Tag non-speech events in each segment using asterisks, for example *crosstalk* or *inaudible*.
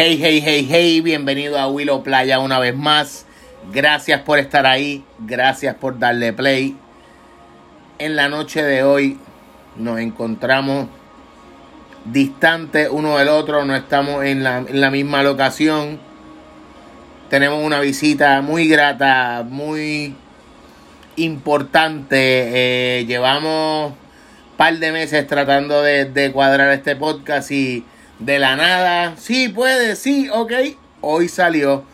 Hey, hey, hey, hey, bienvenido a Willow Playa una vez más. Gracias por estar ahí, gracias por darle play. En la noche de hoy nos encontramos distantes uno del otro, no estamos en la, en la misma locación. Tenemos una visita muy grata, muy importante. Eh, llevamos un par de meses tratando de, de cuadrar este podcast y de la nada, sí puede, sí, ok, hoy salió.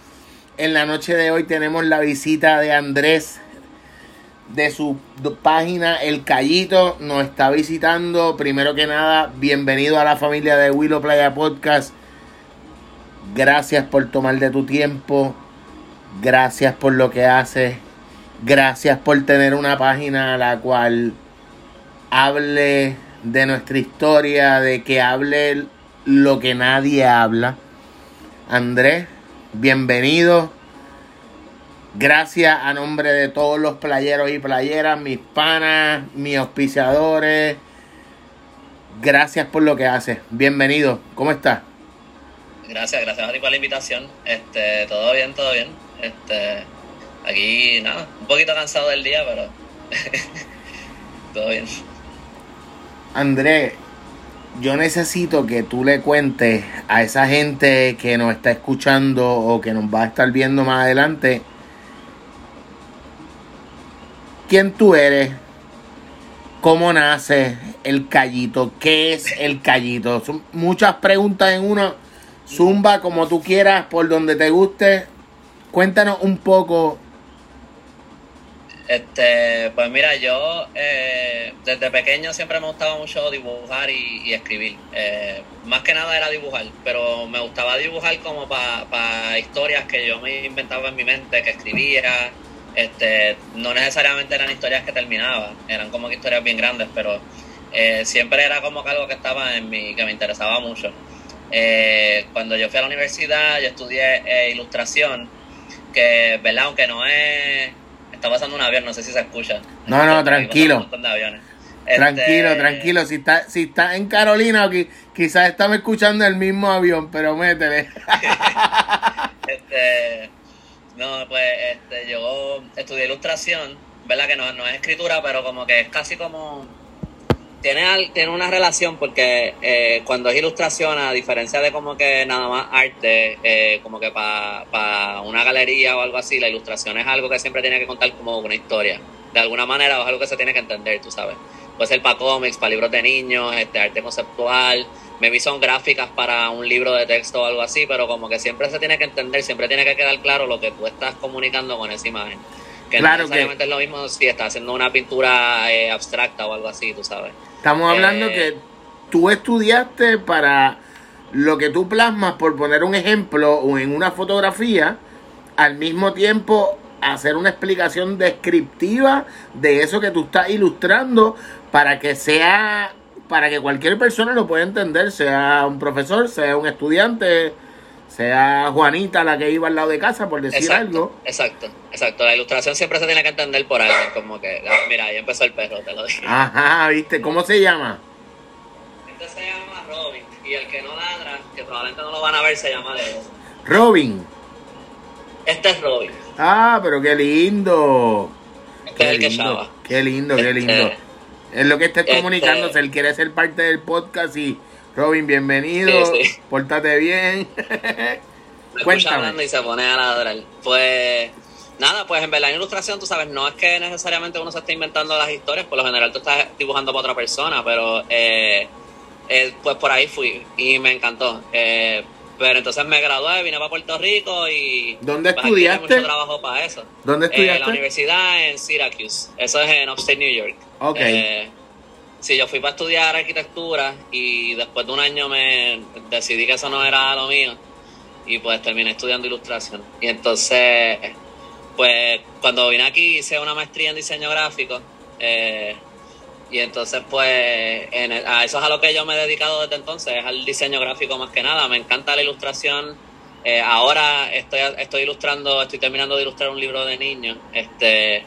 En la noche de hoy tenemos la visita de Andrés de su página El Callito. Nos está visitando. Primero que nada, bienvenido a la familia de Willow Playa Podcast. Gracias por tomar de tu tiempo. Gracias por lo que haces. Gracias por tener una página a la cual hable de nuestra historia, de que hable lo que nadie habla. Andrés, bienvenido. Gracias a nombre de todos los playeros y playeras, mis panas, mis auspiciadores. Gracias por lo que haces. Bienvenido. ¿Cómo estás? Gracias, gracias a ti por la invitación. Este, todo bien, todo bien. Este, aquí nada, un poquito cansado del día, pero *laughs* todo bien. Andrés, yo necesito que tú le cuentes a esa gente que nos está escuchando o que nos va a estar viendo más adelante quién tú eres, cómo nace el callito, qué es el callito. Son muchas preguntas en una. Zumba como tú quieras, por donde te guste. Cuéntanos un poco este, pues mira, yo eh, desde pequeño siempre me gustaba mucho dibujar y, escribir. Eh, más que nada era dibujar, pero me gustaba dibujar como para historias que yo me inventaba en mi mente, que escribía. Este, no necesariamente eran historias que terminaban, eran como que historias bien grandes, pero eh, siempre era como que algo que estaba en mí, que me interesaba mucho. cuando yo fui a la universidad, yo estudié ilustración, que, ¿verdad? Aunque no es está pasando un avión, no sé si se escucha. No, no, tranquilo. Tranquilo, este, tranquilo. Si está, si está en Carolina, quizás estamos escuchando el mismo avión, pero métele. *laughs* este, no, pues este, yo estudié ilustración, ¿verdad? Que no, no es escritura, pero como que es casi como tiene, tiene una relación porque eh, cuando es ilustración, a diferencia de como que nada más arte, eh, como que para una galería o algo así, la ilustración es algo que siempre tiene que contar como una historia. De alguna manera es algo que se tiene que entender, tú sabes. Puede ser para cómics, para libros de niños, este arte conceptual, me son gráficas para un libro de texto o algo así, pero como que siempre se tiene que entender, siempre tiene que quedar claro lo que tú estás comunicando con esa imagen. Que no necesariamente es lo mismo si estás haciendo una pintura eh, abstracta o algo así, tú sabes. Estamos hablando que eh, tú estudiaste para lo que tú plasmas, por poner un ejemplo, o en una fotografía, al mismo tiempo hacer una explicación descriptiva de eso que tú estás ilustrando para que sea, para que cualquier persona lo pueda entender, sea un profesor, sea un estudiante, sea Juanita la que iba al lado de casa, por decir algo. Exacto, exacto. La ilustración siempre se tiene que entender por algo, como que, ah, mira, ahí empezó el perro, te lo dije. Ajá, ¿viste? ¿Cómo se llama? Este se llama Robin, y el que no ladra, que probablemente no lo van a ver, se llama Leo. Robin. Este es Robin. Ah, pero qué lindo. Este qué es el que llama. Qué lindo, qué lindo. Este, es lo que está este, comunicándose, él quiere ser parte del podcast y Robin, bienvenido. Pórtate bien. *laughs* Me escucha hablando y se pone a ladrar. Pues nada, pues en verdad en ilustración, tú sabes, no es que necesariamente uno se esté inventando las historias, por lo general tú estás dibujando para otra persona, pero eh, eh, pues por ahí fui y me encantó. Eh, pero entonces me gradué, vine para Puerto Rico y... ¿Dónde pues, estudiaste? mucho trabajo para eso. ¿Dónde estudiaste? en la universidad en Syracuse. Eso es en Upstate New York. Ok. Sí, yo fui para estudiar arquitectura y después de un año me decidí que eso no era lo mío y pues terminé estudiando ilustración. Y entonces, pues cuando vine aquí hice una maestría en diseño gráfico eh, y entonces pues a eso es a lo que yo me he dedicado desde entonces, es al diseño gráfico más que nada. Me encanta la ilustración. Eh, ahora estoy, estoy ilustrando, estoy terminando de ilustrar un libro de niños. Este,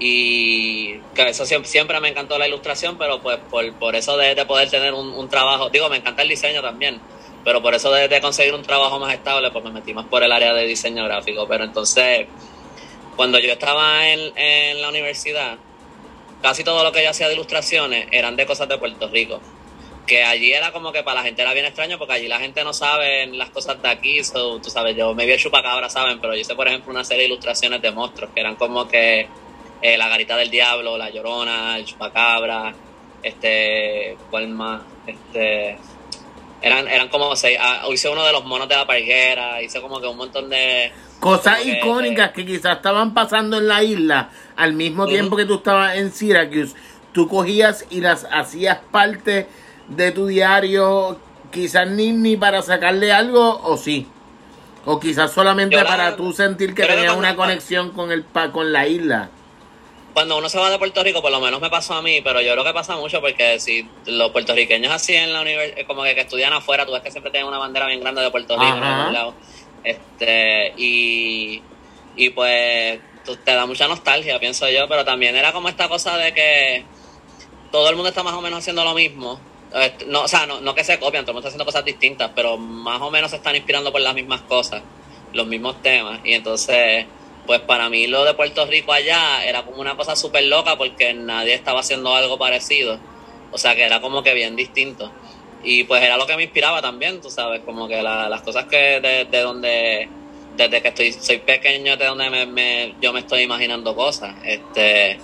y que eso siempre, me encantó la ilustración, pero pues por, por eso de, poder tener un, trabajo, digo, me encanta el diseño también, Pero por eso de, conseguir un trabajo más estable, pues me metí más por el área de diseño gráfico. Pero entonces, cuando yo estaba en, en la universidad, casi todo lo que yo hacía de ilustraciones eran de cosas de Puerto Rico que allí era como que para la gente era bien extraño porque allí la gente no sabe las cosas de aquí, tú sabes, yo me vi el chupacabra, saben, pero yo hice por ejemplo una serie de ilustraciones de monstruos que eran como que eh, la garita del diablo, la llorona, el chupacabra, este, ¿cuál más? Este, eran, eran como seis, ah, hice uno de los monos de la parguera, hice como que un montón de... Cosas icónicas que, quizás estaban pasando en la isla al mismo tiempo que tú estabas en Syracuse, tú cogías y las hacías parte de tu diario, quizás ni, ni para sacarle algo o sí. O quizás solamente para tú sentir que tenías una conexión con el con la isla. Cuando uno se va de Puerto Rico, por lo menos me pasó a mí, pero yo creo que pasa mucho porque si los puertorriqueños así en la universidad, como que, estudian afuera, tú ves que siempre tienen una bandera bien grande de Puerto Rico en algún lado. Este, y, y pues te da mucha nostalgia, pienso yo, pero también era como esta cosa de que todo el mundo está más o menos haciendo lo mismo este, no, o sea, no, no que se copian, todo el mundo está haciendo cosas distintas, pero más o menos se están inspirando por las mismas cosas, los mismos temas. Y entonces, pues para mí lo de Puerto Rico allá era como una cosa súper loca porque nadie estaba haciendo algo parecido. O sea, que era como que bien distinto. Y pues era lo que me inspiraba también, tú sabes, como que las cosas que de, de, donde, desde que estoy soy pequeño, de donde me, yo me estoy imaginando cosas. Este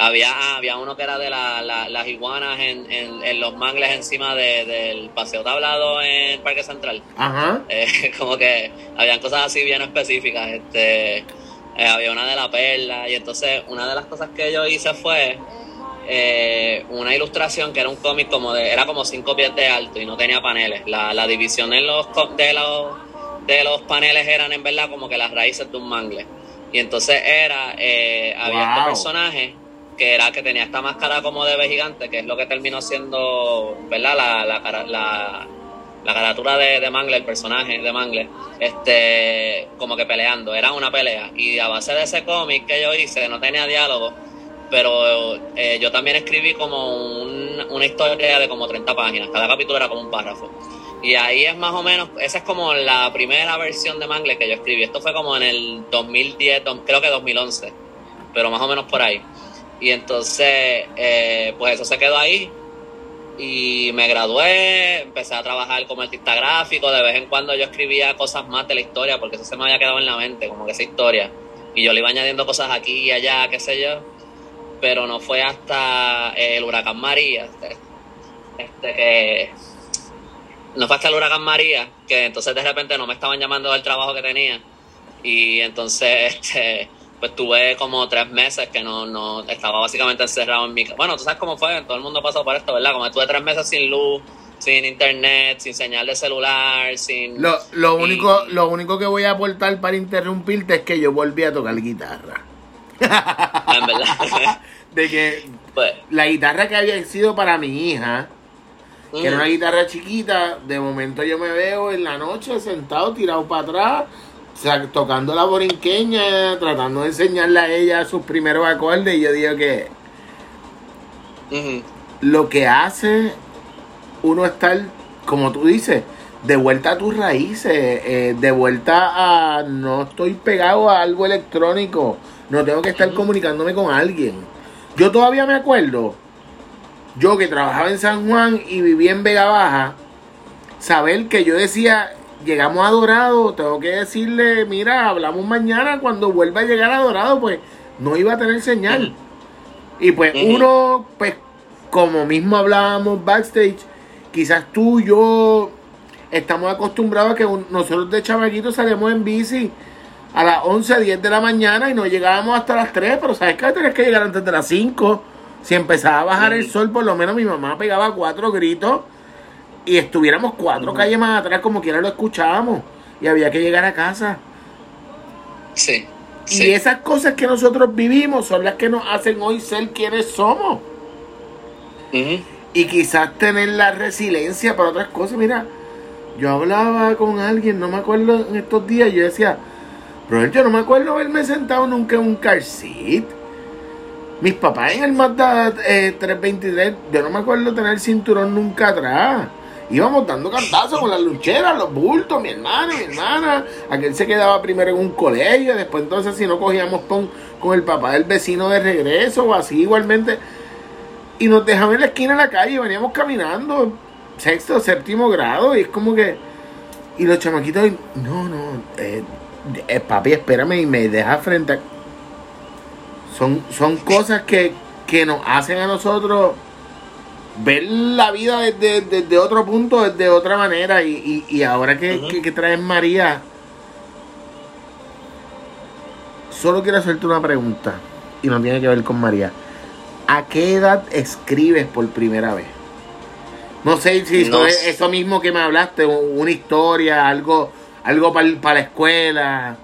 había, había uno que era de las iguanas en, en, los mangles encima del paseo tablado en Parque Central. Ajá. Eh, *laughs* como que habían cosas así bien específicas. Este, eh, había una de la perla. Y entonces una de las cosas que yo hice fue eh, una ilustración que era un cómic como de, era como cinco pies de alto y no tenía paneles. La, la división en los, de los de los paneles eran en verdad como que las raíces de un mangle. Y entonces era, había este personaje que era que tenía esta máscara como de gigante, que es lo que terminó siendo, ¿verdad? La, la, la, la caratura de, de, Mangle, el personaje de Mangle, este, como que peleando, era una pelea. Y a base de ese cómic que yo hice, no tenía diálogo, pero eh, yo también escribí como una historia de como 30 páginas, cada capítulo era como un párrafo. Y ahí es más o menos, esa es como la primera versión de Mangle que yo escribí. Esto fue como en el 2010, creo que 2011, pero más o menos por ahí. Y entonces, eh, pues eso se quedó ahí. Y me gradué, empecé a trabajar como artista gráfico. De vez en cuando yo escribía cosas más de la historia, porque eso se me había quedado en la mente, como que esa historia. Y yo le iba añadiendo cosas aquí y allá, qué sé yo. Pero no fue hasta el huracán María, este, este que. No fue hasta el huracán María, que entonces de repente no me estaban llamando del trabajo que tenía. Y entonces, *laughs* este pues tuve como tres meses que no, no estaba básicamente encerrado en mi casa. Bueno, tú sabes cómo fue, todo el mundo pasó por esto, ¿verdad? Como estuve tres meses sin luz, sin internet, sin señal de celular, sin... Lo, lo, único, lo único que voy a aportar para interrumpirte es que yo volví a tocar guitarra. en verdad. *laughs* de que pues, la guitarra que había sido para mi hija, que era una guitarra chiquita, de momento yo me veo en la noche sentado, tirado para atrás tocando la borinqueña, tratando de enseñarle a ella sus primeros acordes, y yo digo que lo que hace uno estar, como tú dices, de vuelta a tus raíces, eh, de vuelta a no estoy pegado a algo electrónico, no tengo que estar comunicándome con alguien. Yo todavía me acuerdo, yo que trabajaba en San Juan y vivía en Vega Baja, saber que yo decía, llegamos a Dorado, tengo que decirle, mira, hablamos mañana, cuando vuelva a llegar a Dorado, pues no iba a tener señal. Y pues uno, pues como mismo hablábamos backstage, quizás tú y yo estamos acostumbrados a que nosotros de chavaquitos salimos en bici a las 11, 10 de la mañana y no llegábamos hasta las 3, pero sabes que tenés que llegar antes de las 5. Si empezaba a bajar el sol, por lo menos mi mamá pegaba cuatro gritos y estuviéramos cuatro calles más atrás, como quiera lo escuchábamos. Y había que llegar a casa. Sí. Y esas cosas que nosotros vivimos son las que nos hacen hoy ser quienes somos. Y quizás tener la resiliencia para otras cosas. Mira, yo hablaba con alguien, no me acuerdo en estos días, yo decía, pero yo no me acuerdo haberme sentado nunca en un car seat. Mis papás en el Mazda 323, eh, yo no me acuerdo tener cinturón nunca atrás. Íbamos dando cantazos con las lucheras, los bultos, mi hermana, mi hermana. Aquel se quedaba primero en un colegio, después entonces si no cogíamos con, con el papá del vecino de regreso o así igualmente. Y nos dejaban en la esquina de la calle, veníamos caminando, sexto, séptimo grado, y es como que... Y los chamaquitos, no, no, eh, eh, papi, espérame y me deja frente a... Son, son cosas que, que nos hacen a nosotros ver la vida desde, otro punto, desde otra manera. Y, y, ahora que, que, traes María, solo quiero hacerte una pregunta. Y no tiene que ver con María. ¿A qué edad escribes por primera vez? No sé si eso mismo que me hablaste, una historia, algo, algo para la escuela.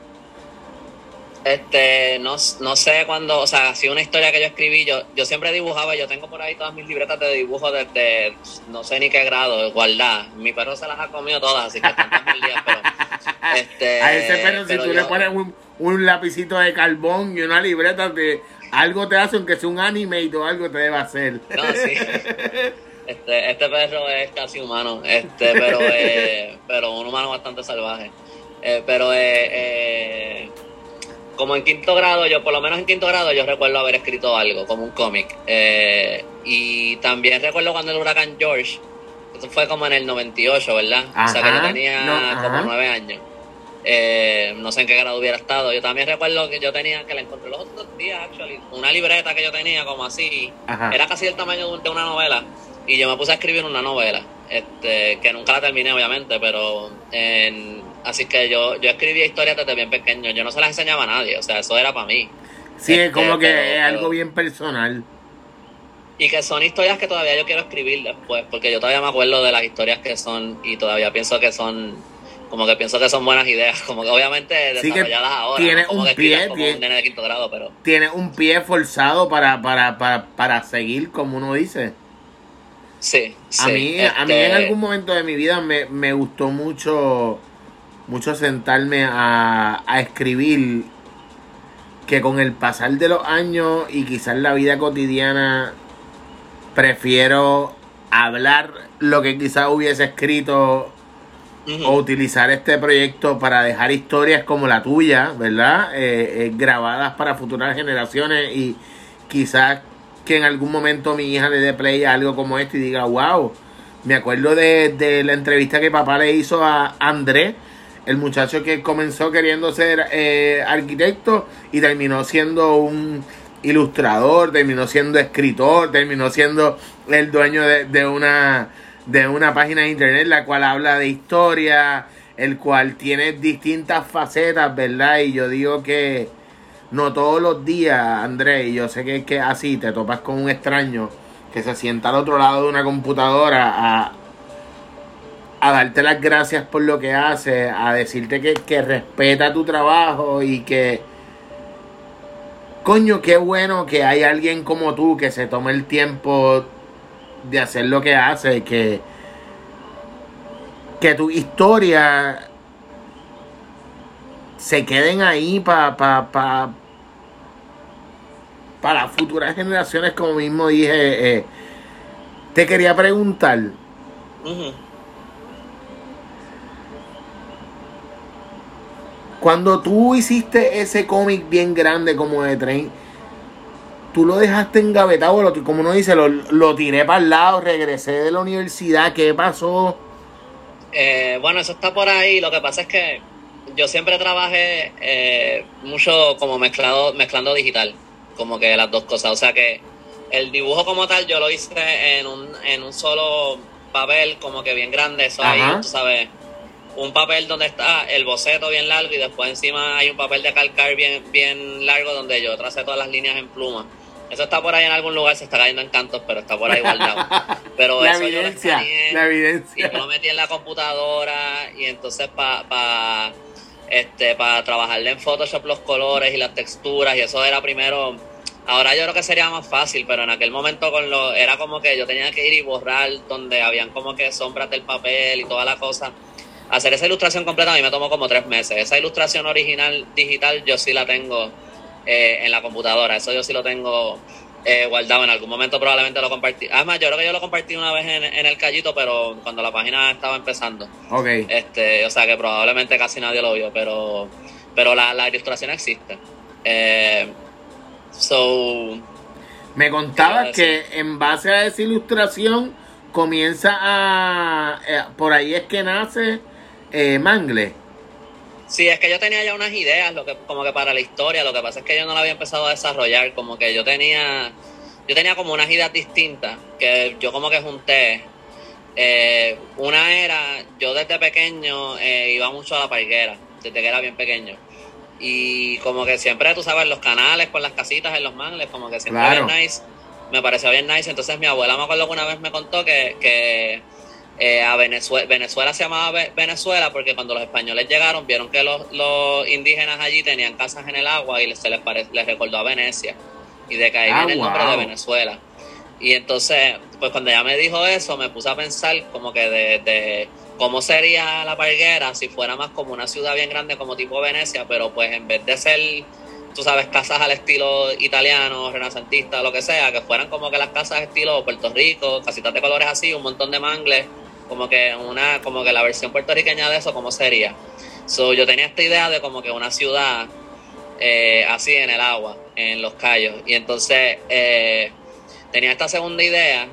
Este, no, no sé cuándo, o sea, si una historia que yo escribí, yo, yo siempre dibujaba, yo tengo por ahí todas mis libretas de dibujo desde no sé ni qué grado, igualdad. Mi perro se las ha comido todas, así que están mil días, pero *laughs* este, a ese perro si tú le pones un, un, lapicito de carbón y una libreta de algo te hace aunque sea un anime o algo te debe hacer. No, sí. *laughs* Este, este perro es casi humano, este, pero eh, pero un humano bastante salvaje. Eh, pero eh, eh como en quinto grado, yo por lo menos en quinto grado, yo recuerdo haber escrito algo, como un cómic. Eh, y también recuerdo cuando el huracán George, eso fue como en el 98, ¿verdad? o sea que yo tenía como nueve años. Eh, no sé en qué grado hubiera estado. Yo también recuerdo que yo tenía, que la encontré los otros días, actually, una libreta que yo tenía como así, era casi del tamaño de una novela, y yo me puse a escribir una novela, este, que nunca la terminé obviamente, pero en Así que yo, yo escribía historias desde bien pequeño. Yo no se las enseñaba a nadie. O sea, eso era para mí. Sí, es como este, que es algo bien personal. Y que son historias que todavía yo quiero escribir después. Porque yo todavía me acuerdo de las historias que son. Y todavía pienso que son. Como que pienso que son buenas ideas. Como que obviamente desarrolladas ahora. Tiene un pie. Tiene, un de quinto grado, pero. Tiene un pie forzado para, para, para, para seguir, como uno dice. Sí, A mí, a mí en este algún momento de mi vida me, me gustó mucho mucho sentarme a, a escribir que con el pasar de los años y quizás la vida cotidiana prefiero hablar lo que quizás hubiese escrito o utilizar este proyecto para dejar historias como la tuya, ¿verdad? Eh, eh, grabadas para futuras generaciones y quizás que en algún momento mi hija le dé play a algo como esto y diga, wow, me acuerdo de, de la entrevista que papá le hizo a Andrés el muchacho que comenzó queriendo ser eh, arquitecto y terminó siendo un ilustrador, terminó siendo escritor, terminó siendo el dueño de, una de una página de internet la cual habla de historia, el cual tiene distintas facetas, ¿verdad? Y yo digo que no todos los días, Andrés, yo sé que que así te topas con un extraño que se sienta al otro lado de una computadora a a darte las gracias por lo que haces, a decirte que, respeta tu trabajo y que, coño, qué bueno que hay alguien como tú que se tome el tiempo de hacer lo que hace, que, que tu historia se queden ahí para pa, pa, para futuras generaciones, como mismo dije. Eh, te quería preguntar. Cuando tú hiciste ese cómic bien grande como de tren, tú lo dejaste engavetado, como uno dice, lo, tiré para el lado, regresé de la universidad, ¿qué pasó? Eh, bueno, eso está por ahí. Lo que pasa es que yo siempre trabajé eh, mucho como mezclado, mezclando digital, como que las dos cosas. O sea que el dibujo como tal yo lo hice en un, en un solo papel, como que bien grande, eso ahí, tú sabes un papel donde está el boceto bien largo y después encima hay un papel de calcar bien, bien largo donde yo tracé todas las líneas en pluma. Eso está por ahí en algún lugar, se está cayendo en cantos, pero está por ahí guardado. *laughs* Pero la eso evidencia, yo lo la evidencia. Y yo lo metí en la computadora y entonces para este, para trabajarle en Photoshop los colores y las texturas y eso era primero... Ahora yo creo que sería más fácil, pero en aquel momento con lo era como que yo tenía que ir y borrar donde habían como que sombras del papel y toda la cosa hacer esa ilustración completa a mí me tomó como tres meses. Esa ilustración original digital yo sí la tengo eh, en la computadora, eso yo sí lo tengo eh, guardado. En algún momento probablemente lo compartí. Además, yo creo que yo lo compartí una vez en, en el Callito, pero cuando la página estaba empezando. Ok. Este, o sea que probablemente casi nadie lo vio, pero, pero la, la ilustración existe. Eh, so, Me contabas ¿Qué iba a que en base a esa ilustración comienza a... eh, por ahí es que nace eh, Mangle. Sí, es que yo tenía ya unas ideas, lo que, como que para la historia, lo que pasa es que yo no la había empezado a desarrollar, como que yo tenía, yo tenía como unas ideas distintas, que yo como que junté. Eh, una era, yo desde pequeño eh, iba mucho a la parguera, desde que era bien pequeño. Y como que siempre, tú sabes, los canales con las casitas en los mangles, como que siempre Claro. bien nice, me pareció bien nice. Entonces mi abuela me acuerdo que una vez me contó que, que eh, a Venezuela, Venezuela se llamaba Ve- Venezuela porque cuando los españoles llegaron vieron que los, los indígenas allí tenían casas en el agua y se les, pare- les recordó a Venecia y de que ahí Ah, viene el nombre wow. de Venezuela. Y entonces, pues cuando ella me dijo eso, me puse a pensar como que de, de cómo sería la Parguera si fuera más como una ciudad bien grande como tipo Venecia, pero pues en vez de ser, tú sabes, casas al estilo italiano, renacentista, lo que sea, que fueran como que las casas estilo Puerto Rico, casitas de colores así, un montón de mangles, como que una, como que la versión puertorriqueña de eso, ¿cómo sería? So, yo tenía esta idea de como que una ciudad eh, así en el agua, en los callos. Y entonces eh, tenía esta segunda idea,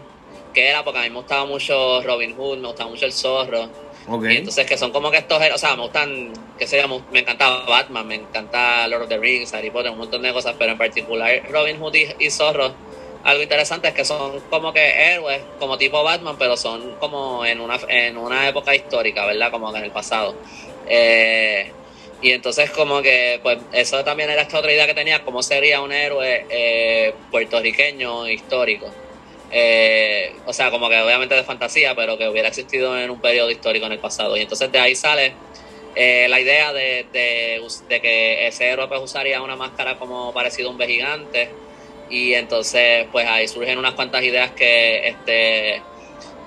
que era porque a mí me gustaba mucho Robin Hood, me gustaba mucho el zorro. Y entonces que son como que estos, o sea, me gustan, que se llama, me encantaba Batman, me encanta Lord of the Rings, Harry Potter, un montón de cosas, pero en particular Robin Hood y, Zorro, algo interesante es que son como que héroes, como tipo Batman, pero son como en una, en una época histórica, ¿verdad? Como en el pasado. Eh, y entonces como que, pues eso también era esta otra idea que tenía, cómo sería un héroe eh, puertorriqueño histórico. Eh, o sea, como que obviamente de fantasía, pero que hubiera existido en un periodo histórico en el pasado. Y entonces de ahí sale eh, la idea de, de, de que ese héroe pues usaría una máscara como parecido a un gigante. Y entonces pues ahí surgen unas cuantas ideas que este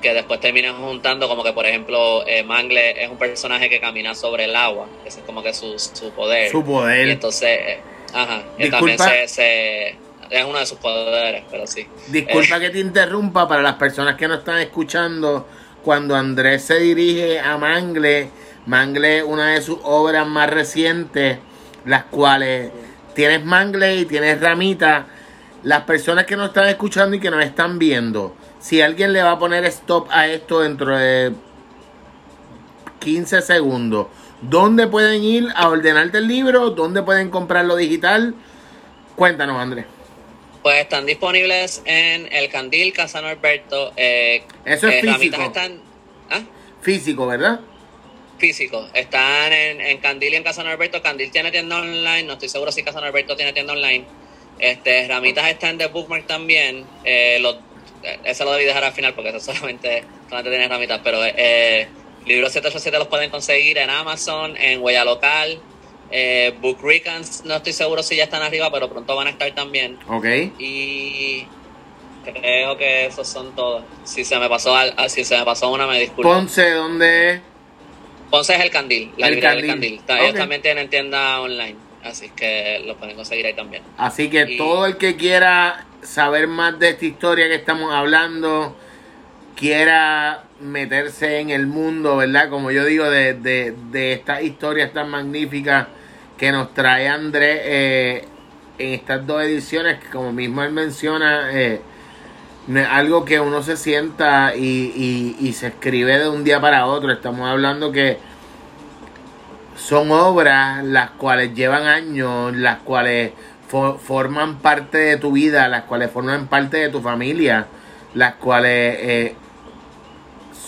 que después terminan juntando como que por ejemplo eh, Mangle es un personaje que camina sobre el agua, ese es como que su, su poder. Su poder. Y entonces, eh, ajá, también Disculpa. se, se- es uno de sus poderes, pero sí. Disculpa que te interrumpa para las personas que no están escuchando. Cuando Andrés se dirige a Mangle, Mangle es una de sus obras más recientes, las cuales tienes Mangle y tienes Ramita. Las personas que nos están escuchando y que nos están viendo, si alguien le va a poner stop a esto dentro de 15 segundos, ¿dónde pueden ir a ordenarte el libro? ¿Dónde pueden comprarlo digital? Cuéntanos, Andrés. Pues están disponibles en El Candil, Casa Norberto. Eh, Eso es eh, físico. Ramitas están ¿ah? Físico, ¿verdad? físicos. Están en, en Candil y en Casa Norberto. Candil tiene tienda online. No estoy seguro si Casa Norberto tiene tienda online. Este, Ramitas está en The Bookmark también. Eh, lo- eh, eso lo debí dejar al final porque eso solamente, solamente tiene Ramitas. Pero eh, libros 787 los pueden conseguir en Amazon, en Huella Local. Eh, Book Recons, no estoy seguro si ya están arriba, pero pronto van a estar también. Ok. Y creo que esos son todos. Si se me pasó ah, si se me pasó una, me disculpo. Ponce, ¿dónde? Ponce es el Candil, la El librería del Candil. Candil. Ta- Ellos también tienen tienda online, así que lo pueden conseguir ahí también. Así que Y- todo el que quiera saber más de esta historia que estamos hablando, quiera meterse en el mundo, ¿verdad? Como yo digo, de, de, de estas historias tan magníficas que nos trae Andrés eh, en estas dos ediciones, que como mismo él menciona, eh, algo que uno se sienta y, y, y se escribe de un día para otro. Estamos hablando que son obras las cuales llevan años, las cuales fo- forman parte de tu vida, las cuales forman parte de tu familia, las cuales eh,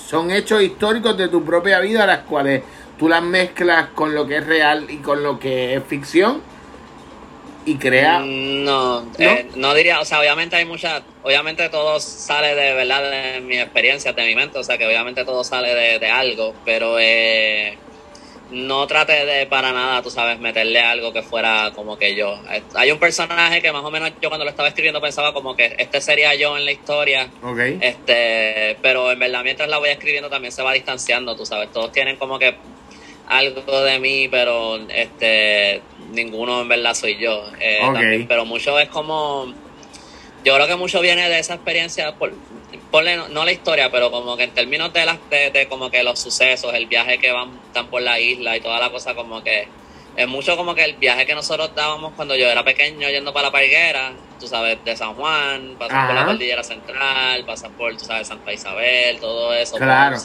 son hechos históricos de tu propia vida, las cuales tú las mezclas con lo que es real y con lo que es ficción y crea... Mm, No, eh, no diría, o sea, obviamente hay muchas, obviamente todo sale de verdad de mi experiencia, de mi mente, o sea, que obviamente todo sale de, de algo, pero eh, no trate de para nada, tú sabes, meterle algo que fuera como que yo. Eh, Hay un personaje que más o menos yo cuando lo estaba escribiendo pensaba como que este sería yo en la historia. Este, pero en verdad mientras la voy escribiendo también se va distanciando, tú sabes, todos tienen como que algo de mí, pero este ninguno en verdad soy yo. Eh, también, pero mucho es como yo creo que mucho viene de esa experiencia, por, ponle, no, la historia, pero como que en términos de, las, de, como que los sucesos, el viaje que van están por la isla y toda la cosa, como que es mucho como que el viaje que nosotros dábamos cuando yo era pequeño yendo para la parguera, tú sabes, de San Juan, pasar por la cordillera central, pasar por, tú sabes, Santa Isabel, todo eso. Claro.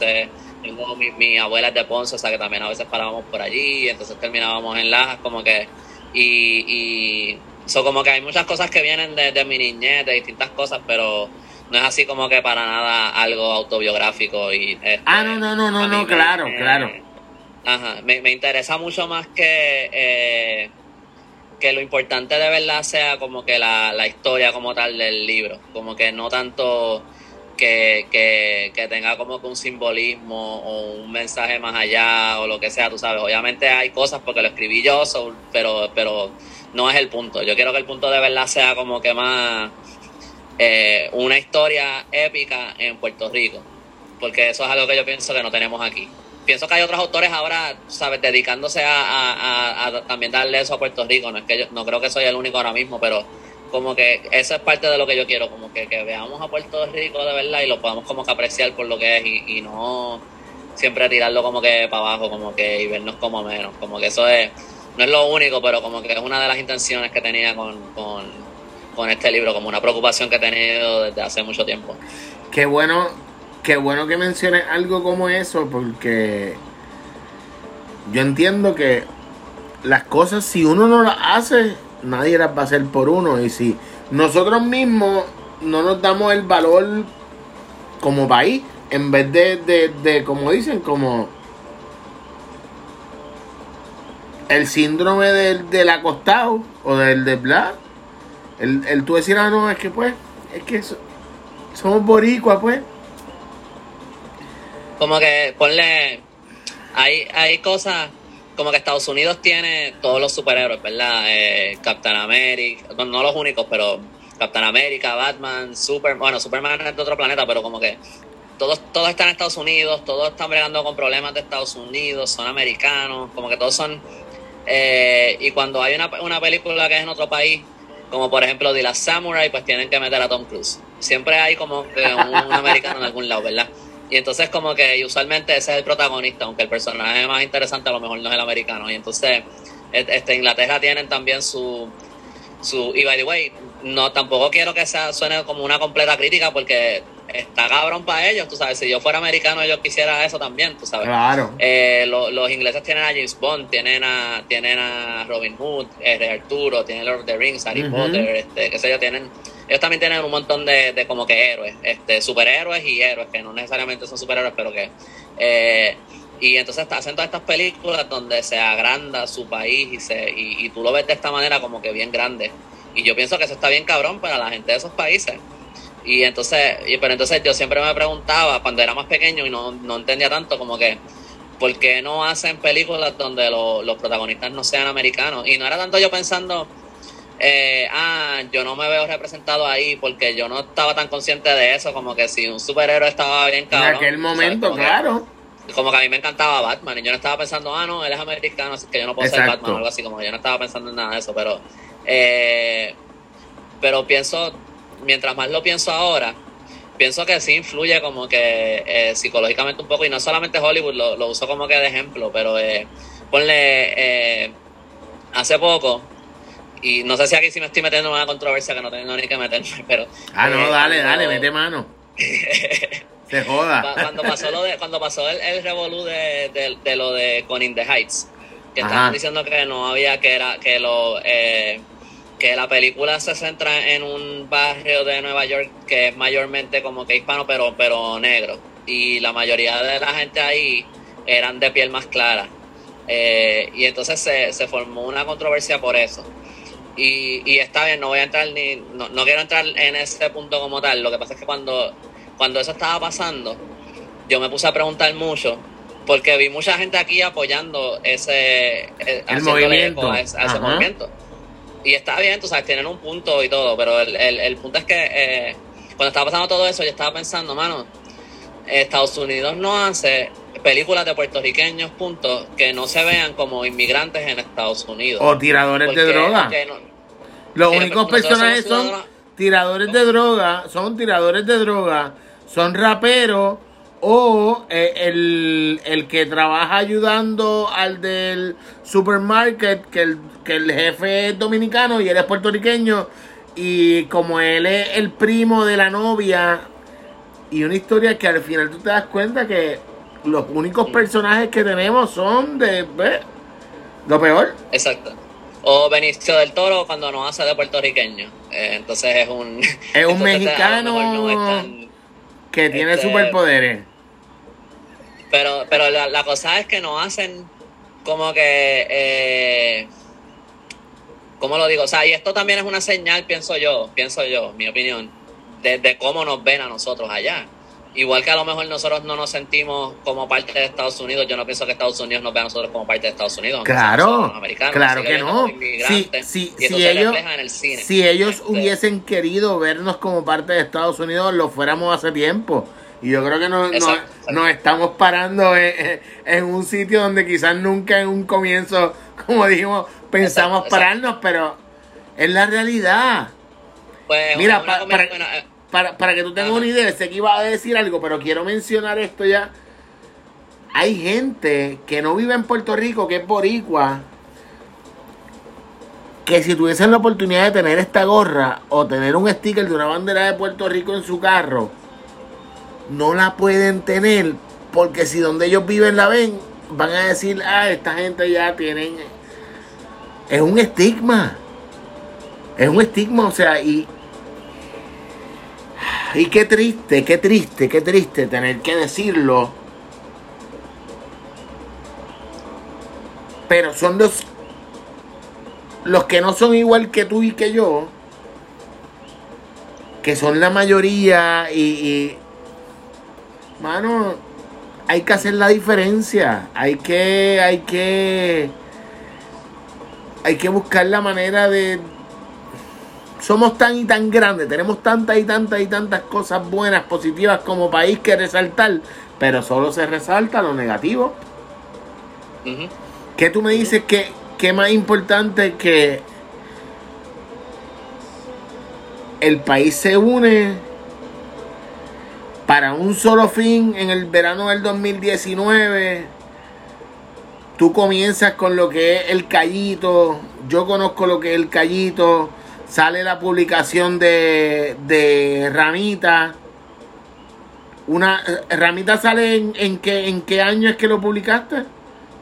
Tengo mi, mi abuela de Ponce, o sea que también a veces parábamos por allí, entonces terminábamos en Lajas, como que, y, y So, como que hay muchas cosas que vienen de, mi niñez, de distintas cosas, pero no es así como que para nada algo autobiográfico. y este, Ah, no, no, no, no, no, claro, claro. Ajá, me, me, interesa mucho más que, eh, que lo importante de verdad sea como que la, la historia como tal del libro, como que no tanto que, que, tenga como que un simbolismo o un mensaje más allá o lo que sea, tú sabes. Obviamente hay cosas porque lo escribí yo, pero, pero no es el punto. Yo quiero que el punto de verdad sea como que más eh, una historia épica en Puerto Rico, porque eso es algo que yo pienso que no tenemos aquí. Pienso que hay otros autores ahora, ¿sabes?, dedicándose a, también darle eso a Puerto Rico. No es que yo, no creo que soy el único ahora mismo, pero como que eso es parte de lo que yo quiero, como que, veamos a Puerto Rico de verdad y lo podamos como que apreciar por lo que es y, no siempre tirarlo como que para abajo, como que y vernos como menos, como que eso es no es lo único, pero como que es una de las intenciones que tenía con, con, este libro, como una preocupación que he tenido desde hace mucho tiempo. Qué bueno, qué bueno que menciones algo como eso, porque yo entiendo que las cosas, si uno no las hace, nadie las va a hacer por uno. Y si nosotros mismos no nos damos el valor como país, en vez de, de, de como dicen, como el síndrome del, del acostado o del de bla. El, el tú decir, ah, no, es que pues, es que somos boricuas, pues. Como que ponle. Hay, hay cosas. Como que Estados Unidos tiene todos los superhéroes, ¿verdad? Eh, Captain America, no, no los únicos, pero Captain America, Batman, Superman. Bueno, Superman es de otro planeta, pero como que todos, todos están en Estados Unidos, todos están bregando con problemas de Estados Unidos, son americanos, como que todos son eh, y cuando hay una, una, película que es en otro país, como por ejemplo de la Samurai, pues tienen que meter a Tom Cruise. Siempre hay como que un, americano en algún lado, ¿verdad? Y entonces como que usualmente ese es el protagonista, aunque el personaje más interesante a lo mejor no es el americano. Y entonces este, Inglaterra tienen también su, su... Y by the way, no tampoco quiero que sea, suene como una completa crítica porque está cabrón para ellos, tú sabes, si yo fuera americano yo quisiera eso también, tú sabes. Claro. Eh, los ingleses tienen a James Bond, tienen a, tienen a Robin Hood, eh, Arturo, tienen Lord of the Rings, Harry Potter, este, qué sé yo, tienen, ellos también tienen un montón de, de como que héroes, este, superhéroes y héroes, que no necesariamente son superhéroes, pero que... Eh, y entonces hacen todas estas películas donde se agranda su país y, se, y, y tú lo ves de esta manera como que bien grande. Y yo pienso que eso está bien cabrón para la gente de esos países. Y entonces, y, pero entonces yo siempre me preguntaba cuando era más pequeño y no, no entendía tanto como que, ¿por qué no hacen películas donde los protagonistas no sean americanos? Y no era tanto yo pensando, eh, ah, yo no me veo representado ahí porque yo no estaba tan consciente de eso, como que si un superhéroe estaba bien cabrón. En aquel momento, claro. como que a mí me encantaba Batman y yo no estaba pensando, ah, no, él es americano, así que yo no puedo ser Batman o algo así, como que yo no estaba pensando en nada de eso, pero, eh, pero pienso mientras más lo pienso ahora, pienso que sí influye como que eh, psicológicamente un poco, y no solamente Hollywood, lo, uso como que de ejemplo, pero eh, ponle, eh, hace poco, y no sé si aquí sí me estoy metiendo en una controversia que no tengo ni que meterme, *laughs* pero... Ah, no, dale, dale, mete mano. *laughs* Se joda. Cuando pasó, lo de, cuando pasó el, el revolú de, de, lo de Conin the Heights, que estaban diciendo que no había, que era, que lo... Eh, que la película se centra en un barrio de Nueva York que es mayormente como que hispano, pero, pero negro. Y la mayoría de la gente ahí eran de piel más clara. Eh, y entonces se, se, formó una controversia por eso. Y, y está bien, no voy a entrar ni, no, no, quiero entrar en ese punto como tal. Lo que pasa es que cuando, cuando eso estaba pasando, yo me puse a preguntar mucho, porque vi mucha gente aquí apoyando ese, eh, el movimiento. ese movimiento y está bien, tú sabes, tienen un punto y todo, pero el, el, punto es que eh, cuando estaba pasando todo eso, yo estaba pensando, mano, Estados Unidos no hace películas de puertorriqueños, punto, que no se vean como inmigrantes en Estados Unidos. O tiradores de droga. Los únicos personajes son tiradores de droga, son tiradores de droga, son raperos o eh, el, el, que trabaja ayudando al del supermarket, que el, que el jefe es dominicano y él es puertorriqueño, y como él es el primo de la novia, y una historia que al final tú te das cuenta que los únicos personajes que tenemos son de lo peor. Exacto. O Benicio del Toro cuando nos hace de puertorriqueño. Eh, entonces es un... Es un mexicano que tiene este, superpoderes. Pero, pero la, cosa es que nos hacen como que... Eh, ¿Cómo lo digo? O sea, y esto también es una señal, pienso yo, pienso yo, mi opinión, de, de cómo nos ven a nosotros allá. Igual que a lo mejor nosotros no nos sentimos como parte de Estados Unidos, yo no pienso que Estados Unidos nos vea a nosotros como parte de Estados Unidos. Claro, claro que no. Si, si, si, ellos, si ellos este, hubiesen querido vernos como parte de Estados Unidos, lo fuéramos hace tiempo. Y yo creo que nos, nos, estamos parando en, un sitio donde quizás nunca en un comienzo, como dijimos, pensamos pararnos, pero es la realidad. Pues Mira, para, eh, para, para que tú tengas una idea, sé que iba a decir algo, pero quiero mencionar esto ya. Hay gente que no vive en Puerto Rico, que es boricua, que si tuviesen la oportunidad de tener esta gorra o tener un sticker de una bandera de Puerto Rico en su carro, no la pueden tener porque si donde ellos viven la ven, van a decir, ah, esta gente ya tienen... Es un estigma. Es un estigma, o sea, y y qué triste, qué triste, qué triste tener que decirlo. Pero son los, los que no son igual que tú y que yo, que son la mayoría y, y mano, hay que hacer la diferencia, hay que, hay que, hay que buscar la manera de, somos tan y tan grandes, tenemos tantas y tantas y tantas cosas buenas, positivas como país que resaltar, pero solo se resalta lo negativo. ¿Qué tú me dices que, que más importante que el país se une para un solo fin en el verano del 2019? Tú comienzas con lo que es el callito, yo conozco lo que es el callito sale la publicación de, de Ramita. Una, eh, ¿Ramita sale en, en, qué, en qué año es que lo publicaste?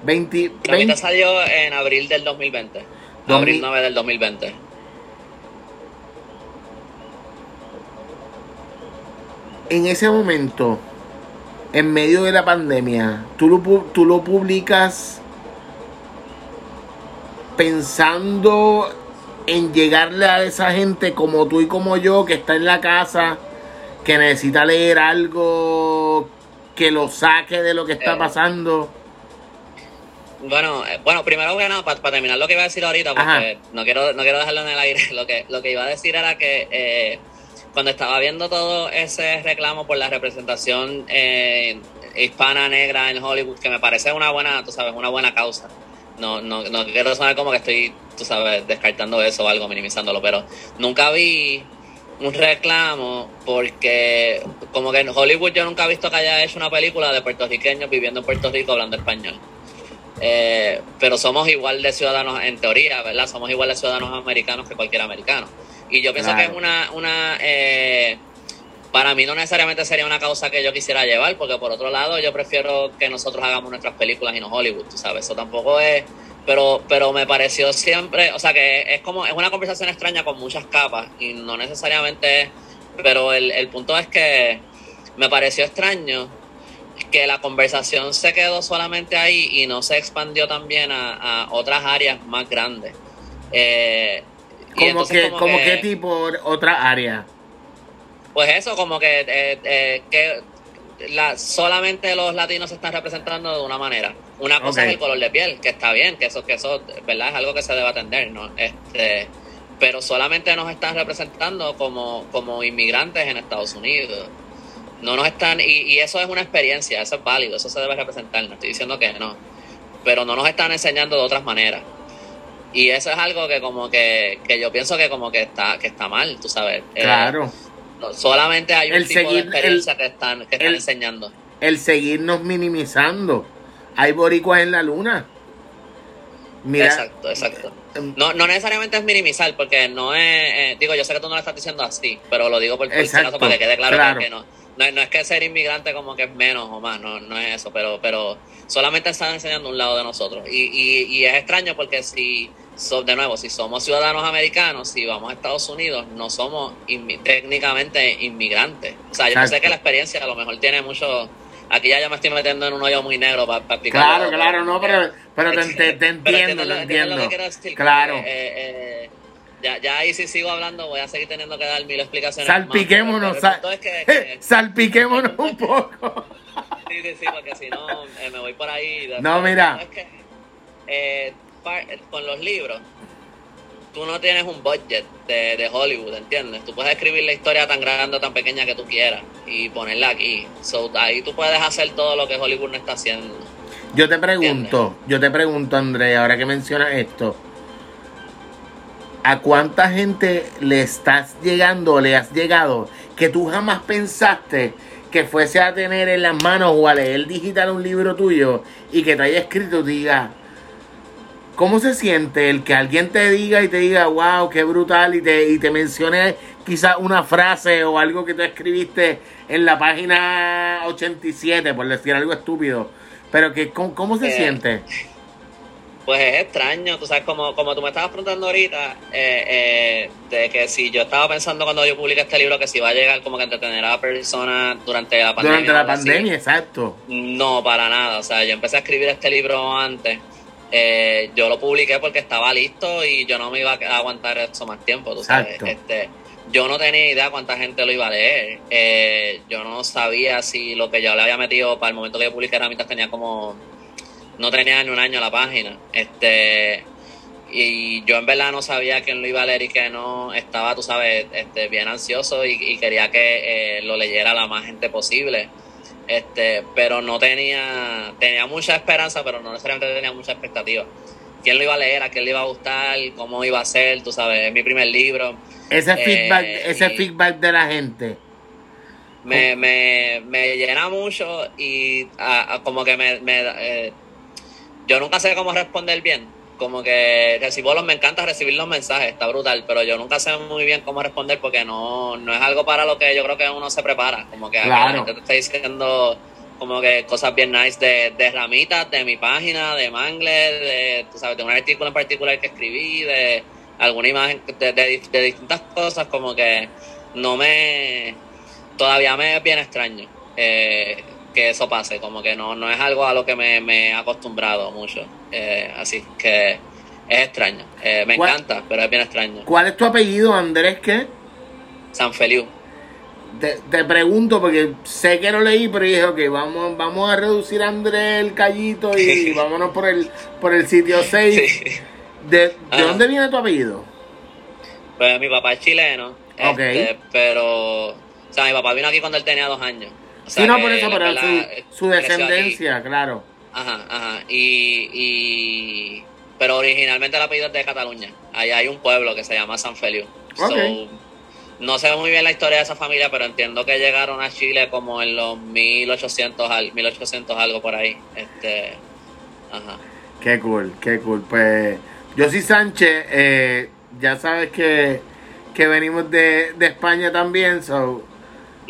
20, Ramita salió en abril del 2020. abril 9 del 2020. En ese momento, en medio de la pandemia, tú lo, tú lo publicas pensando en llegarle a esa gente como tú y como yo que está en la casa, que necesita leer algo que lo saque de lo que está eh. pasando? Bueno, eh, bueno, primero que nada, para, terminar lo que iba a decir ahorita, porque no quiero, no quiero dejarlo en el aire, *laughs* lo que, lo que iba a decir era que eh, cuando estaba viendo todo ese reclamo por la representación hispana negra en Hollywood, que me parece una buena, tú sabes, una buena causa. No, no, no quiero sonar como que estoy tú sabes, descartando eso o algo, minimizándolo, pero nunca vi un reclamo porque como que en Hollywood yo nunca he visto que haya hecho una película de puertorriqueños viviendo en Puerto Rico hablando español. Eh, pero somos igual de ciudadanos en teoría, ¿verdad? Somos igual de ciudadanos americanos que cualquier americano. Y yo pienso que es una, una eh, para mí no necesariamente sería una causa que yo quisiera llevar, porque por otro lado yo prefiero que nosotros hagamos nuestras películas y no Hollywood, tú sabes, eso tampoco es pero, pero me pareció siempre, o sea que es como, es una conversación extraña con muchas capas y no necesariamente, pero el, el punto es que me pareció extraño que la conversación se quedó solamente ahí y no se expandió también a, otras áreas más grandes. Eh, ¿Cómo, que, como qué tipo otra área? Pues eso, como que, eh, eh, que la, solamente los latinos se están representando de una manera. Una cosa es el color de piel, que está bien, que eso, que eso, ¿verdad? Es algo que se debe atender, ¿no? Este, pero solamente nos están representando como, como inmigrantes en Estados Unidos. No nos están, y, y eso es una experiencia, eso es válido, eso se debe representar, no estoy diciendo que no, pero no nos están enseñando de otras maneras. Y eso es algo que como que, que yo pienso que como que está, que está mal, tú sabes. Eh, Claro. No- solamente hay un El tipo seguir- de experiencia el- que están, que están el- enseñando. El seguirnos minimizando. Hay boricuas en la luna. Mira. Exacto, exacto. em, No, no necesariamente es minimizar, porque no es, eh, digo, yo sé que tú no lo estás diciendo así, pero lo digo por, Exacto, para que quede claro, claro. que no, no, no es que ser inmigrante como que es menos o más, no, no es eso, pero, pero solamente están enseñando un lado de nosotros. Y, y, y es extraño porque si, so- de nuevo, si somos ciudadanos americanos, si vamos a Estados Unidos, no somos inmi- técnicamente inmigrantes. O sea, yo Exacto. sé que la experiencia a lo mejor tiene mucho... Aquí ya yo me estoy metiendo en un hoyo muy negro para, explicarlo. Claro, claro, no, pero, pero te, te- te Pero entiendo, te entiendes lo que entiendo. decir, Claro. eh, eh, ya, ya ahí si sigo hablando voy a seguir teniendo que dar mil explicaciones. Salpiquémonos, más, pero sal- el punto es que- *laughs* que- salpiquémonos un *laughs* poco. sí, sí, sí, porque si no eh, me voy por ahí. No, mira. Es que, eh, con los libros, tú no tienes un budget de, de Hollywood, ¿entiendes? Tú puedes escribir la historia tan grande o tan pequeña que tú quieras y ponerla aquí. So, ahí tú puedes hacer todo lo que Hollywood no está haciendo. Yo te pregunto, yo te pregunto, André, ahora que mencionas esto, ¿a cuánta gente le estás llegando o le has llegado que tú jamás pensaste que fuese a tener en las manos o a leer digital un libro tuyo y que te haya escrito diga, ¿cómo se siente el que alguien te diga y te diga, wow, qué brutal y te, y te mencione quizás una frase o algo que tú escribiste en la página 87, por decir algo estúpido? Pero que, ¿cómo, cómo se Eh, siente? Pues es extraño, tú sabes, como, como tú me estabas preguntando ahorita, eh, eh, de que si yo estaba pensando cuando yo publiqué este libro que si va a llegar como que entretener a personas durante la pandemia. Durante la así. pandemia, exacto. No, para nada. O sea, yo empecé a escribir este libro antes. Eh, yo lo publiqué porque estaba listo y yo no me iba a aguantar eso más tiempo, tú sabes. Exacto. Este, yo no tenía idea cuánta gente lo iba a leer. Eh, yo no sabía si lo que yo le había metido para el momento que yo publiqué la mitad tenía como... No tenía ni un año la página. Este y yo en verdad no sabía quién lo iba a leer y que no estaba, tú sabes, este, bien ansioso y, y quería que eh, lo leyera la más gente posible este pero no tenía tenía mucha esperanza pero no necesariamente tenía mucha expectativa. Quién lo iba a leer a quién le iba a gustar cómo iba a ser tú sabes es mi primer libro. Ese Eh, feedback, ese feedback de la gente. me, me, me llena mucho y ah, como que me, me eh, yo nunca sé cómo responder bien como que recibo los me encanta recibir los mensajes está brutal pero yo nunca sé muy bien cómo responder porque no no es algo para lo que yo creo que uno se prepara como que Claro. la gente te está diciendo como que cosas bien nice de, de ramitas de mi página de mangle de tú sabes de un artículo en particular que escribí de alguna imagen de, de, de distintas cosas como que no me todavía me es bien extraño eh, que eso pase, como que no, no es algo a lo que me, me he acostumbrado mucho, eh, así que es extraño, Eh, me ¿Cuál- encanta, pero es bien extraño. ¿Cuál es tu apellido, Andrés? ¿Qué? San Feliu, Te, te pregunto porque sé que no leí, pero dije, ok, vamos, vamos a reducir a Andrés el callito y *laughs* vámonos por el, por el sitio 6. sí. ¿De, de Ajá. dónde viene tu apellido? Pues mi papá es chileno, Ok. este, pero, o sea, mi papá vino aquí cuando él tenía dos años. O sea, sí, no, por eso, pero su, descendencia, claro. Ajá, ajá. Y, y, pero originalmente el apellido es de Cataluña. Allá hay un pueblo que se llama San Feliu. So, no sé muy bien la historia de esa familia, pero entiendo que llegaron a Chile como en los 1800, al, 1800 algo por ahí. Este, ajá. Qué cool, qué cool. Pues yo soy Sánchez, eh, ya sabes que, que venimos de, de España también, so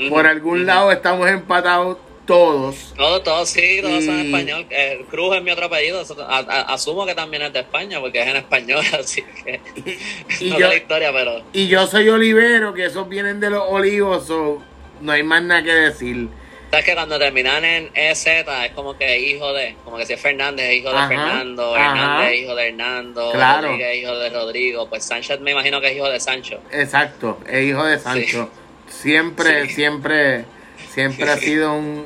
por algún lado estamos empatados todos. Todos, todos sí, todos son español. Eh, Cruz es mi otro apellido. eso- a- a- asumo que también es de España porque es en español, *laughs* así que Y no yo, la historia, pero y yo soy olivero, que esos vienen de los olivos, so no hay más nada que decir. sabes que cuando terminan en EZ es como que hijo de, como que si es Fernández es hijo de Ajá, Fernando, ajá. Hernández es hijo de Hernando, Claro. Rodríguez es hijo de Rodrigo, pues Sánchez me imagino que es hijo de Sancho. Exacto, es hijo de Sancho. Siempre, Sí. siempre, siempre ha *laughs* sido un,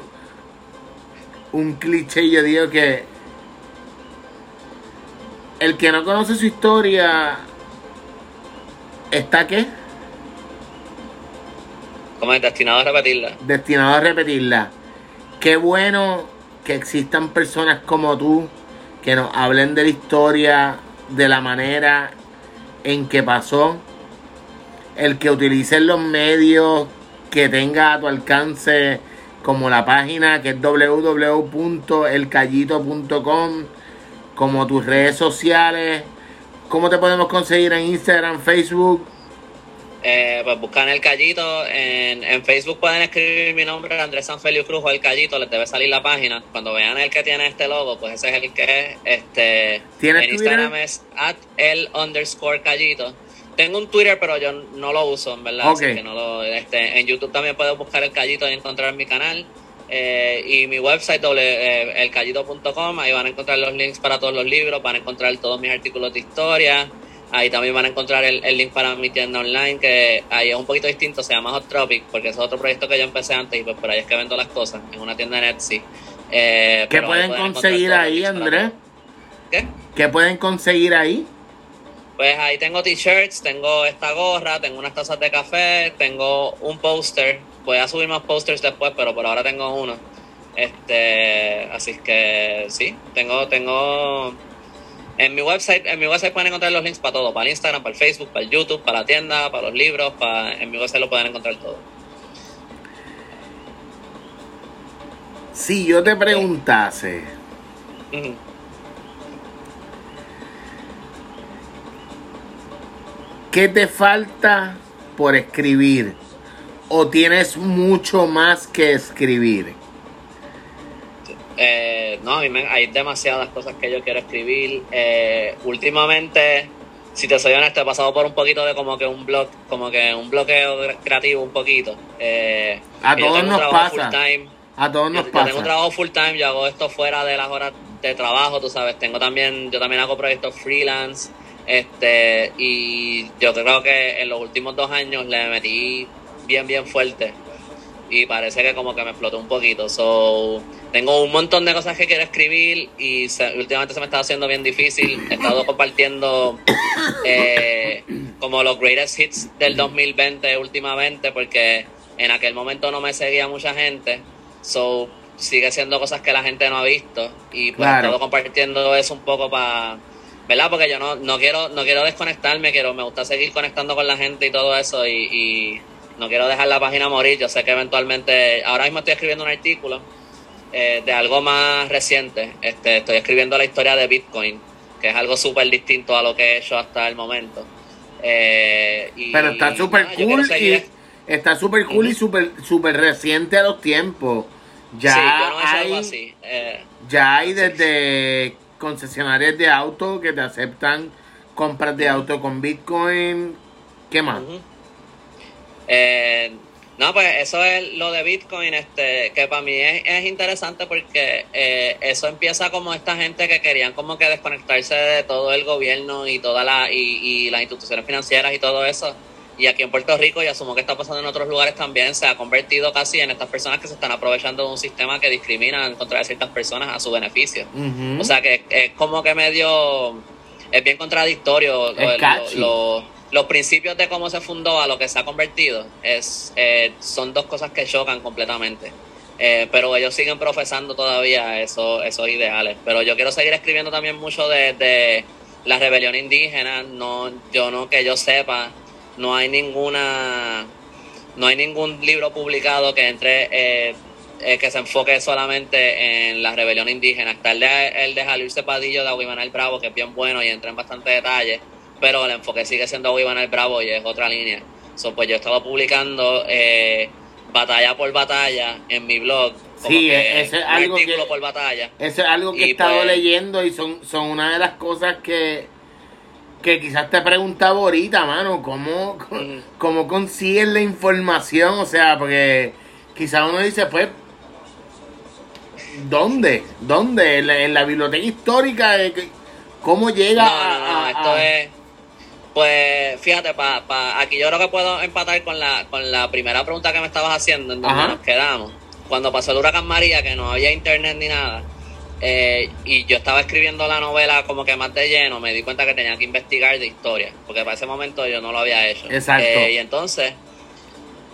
un cliché. Yo digo que el que no conoce su historia está qué? Como es destinado a repetirla. Destinado a repetirla. Qué bueno que existan personas como tú que nos hablen de la historia de la manera en que pasó, el que utilices los medios que tenga a tu alcance, como la página que es www.elcallito.com, como tus redes sociales, ¿cómo te podemos conseguir en Instagram, Facebook? Eh, pues buscan el Callito. En, en, Facebook pueden escribir mi nombre, Andrés Sanfelio Cruz o el Callito, les debe salir la página. Cuando vean el que tiene este logo, pues ese es el que es. Este, en Instagram es at el underscore Callito. Tengo un Twitter, pero yo no lo uso, en verdad. Así que no lo, este, en YouTube también pueden buscar el Callito y encontrar mi canal. Eh, y mi website, doble, eh, elcallito.com, ahí van a encontrar los links para todos los libros, van a encontrar todos mis artículos de historia. Ahí también van a encontrar el, link para mi tienda online, que ahí es un poquito distinto, se llama Hot Tropic, porque es otro proyecto que yo empecé antes y pues por ahí es que vendo las cosas, en una tienda de Etsy. Eh, ¿Qué pueden, conseguir ahí, Andrés? ¿Qué? ¿Qué pueden conseguir ahí? Pues ahí tengo t-shirts, tengo esta gorra, tengo unas tazas de café, tengo un póster. Voy a subir más pósters después, pero por ahora tengo uno. Este, así que sí, tengo, tengo en mi website, en mi website pueden encontrar los links para todo, para el Instagram, para el Facebook, para el YouTube, para la tienda, para los libros, para, en mi website lo pueden encontrar todo. Si yo te preguntase, ¿qué te falta por escribir? ¿O tienes mucho más que escribir? Eh, no, hay demasiadas cosas que yo quiero escribir. Eh, últimamente, si te soy honesto, he pasado por un poquito de como que un blog, como que un bloqueo creativo un poquito. Eh, a todos nos pasa. A todos nos pasa. Yo tengo un trabajo full time, yo hago esto fuera de las horas de trabajo, tú sabes. Tengo también, yo también hago proyectos freelance. Este, y yo creo que en los últimos dos años le metí bien, bien fuerte. Y parece que como que me explotó un poquito. So, tengo un montón de cosas que quiero escribir y últimamente se me está haciendo bien difícil. He estado *coughs* compartiendo eh, como los greatest hits del 2020 últimamente porque en aquel momento no me seguía mucha gente. So, sigue siendo cosas que la gente no ha visto y pues he estado compartiendo eso un poco para ¿verdad? Porque yo no, no quiero no quiero desconectarme, quiero me gusta seguir conectando con la gente y todo eso y, y no quiero dejar la página morir. Yo sé que eventualmente, ahora mismo estoy escribiendo un artículo eh, de algo más reciente. Este, estoy escribiendo la historia de Bitcoin, que es algo súper distinto a lo que he hecho hasta el momento. Eh, Pero está súper cool y está súper cool y súper super reciente a los tiempos. Ya hay, eh, ya hay desde concesionarios de auto que te aceptan compras de auto con Bitcoin. ¿Qué más? eh, no, pues eso es lo de Bitcoin, este, que para mí es, interesante porque eh, eso empieza como esta gente que querían como que desconectarse de todo el gobierno y toda la y, y las instituciones financieras y todo eso. Y aquí en Puerto Rico, y asumo que está pasando en otros lugares también, se ha convertido casi en estas personas que se están aprovechando de un sistema que discrimina en contra de ciertas personas a su beneficio. O sea que es como que medio, es bien contradictorio lo los principios de cómo se fundó a lo que se ha convertido es, eh, son dos cosas que chocan completamente. Eh, pero ellos siguen profesando todavía eso, esos ideales. Pero yo quiero seguir escribiendo también mucho de, la rebelión indígena. No, yo no que yo sepa, no hay ninguna, no hay ningún libro publicado que entre eh, que se enfoque solamente en la rebelión indígena. Está el de, el de Jalil Cepadillo de Aguimanel Bravo, que es bien bueno y entra en bastante detalle pero el enfoque sigue siendo el Bravo y es otra línea. So, pues yo estaba publicando eh, batalla por batalla en mi blog. sí, ese es algo que, por batalla. Eso es algo que he estado pues leyendo y son, son una de las cosas que, que quizás te preguntaba ahorita, mano, ¿cómo, cómo consigues la información? O sea, porque quizás uno dice, pues, ¿dónde? ¿Dónde? ¿En la, biblioteca histórica? ¿Cómo llega a, esto es pues fíjate, pa, pa, aquí yo creo que puedo empatar con la, con la primera pregunta que me estabas haciendo, en donde nos quedamos. Cuando pasó el huracán María, que no había internet ni nada, eh, y yo estaba escribiendo la novela como que más de lleno, me di cuenta que tenía que investigar de historia, porque para ese momento yo no lo había hecho. Exacto. Eh, y entonces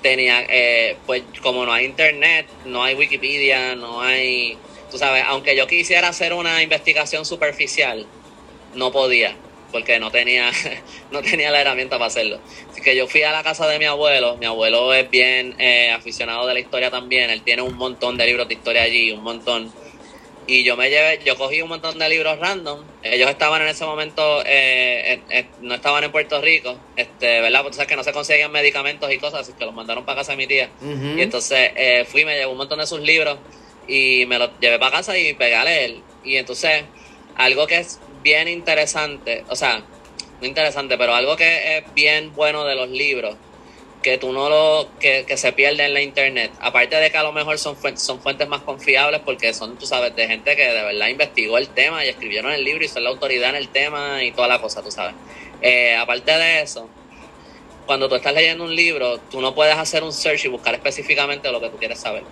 tenía, eh, pues como no hay internet, no hay Wikipedia, no hay, tú sabes, aunque yo quisiera hacer una investigación superficial, no podía porque no tenía, *laughs* no tenía la herramienta para hacerlo. Así que yo fui a la casa de mi abuelo, mi abuelo es bien eh, aficionado de la historia también, él tiene un montón de libros de historia allí, un montón. Y yo me llevé, yo cogí un montón de libros random. Ellos estaban en ese momento, eh, no estaban en Puerto Rico, este, ¿verdad? Porque tú sabes que no se conseguían medicamentos y cosas, así que los mandaron para casa de mi tía. Y entonces eh, fui, me llevé un montón de sus libros y me los llevé para casa y pegué a leer. Y entonces, algo que es bien interesante, o sea, no interesante, pero algo que es bien bueno de los libros, que tú no lo, que, se pierde en la internet, aparte de que a lo mejor son fuentes, son fuentes más confiables porque son, tú sabes, de gente que de verdad investigó el tema y escribieron el libro y son la autoridad en el tema y toda la cosa, tú sabes. Eh, aparte de eso, cuando tú estás leyendo un libro, tú no puedes hacer un search y buscar específicamente lo que tú quieres saber.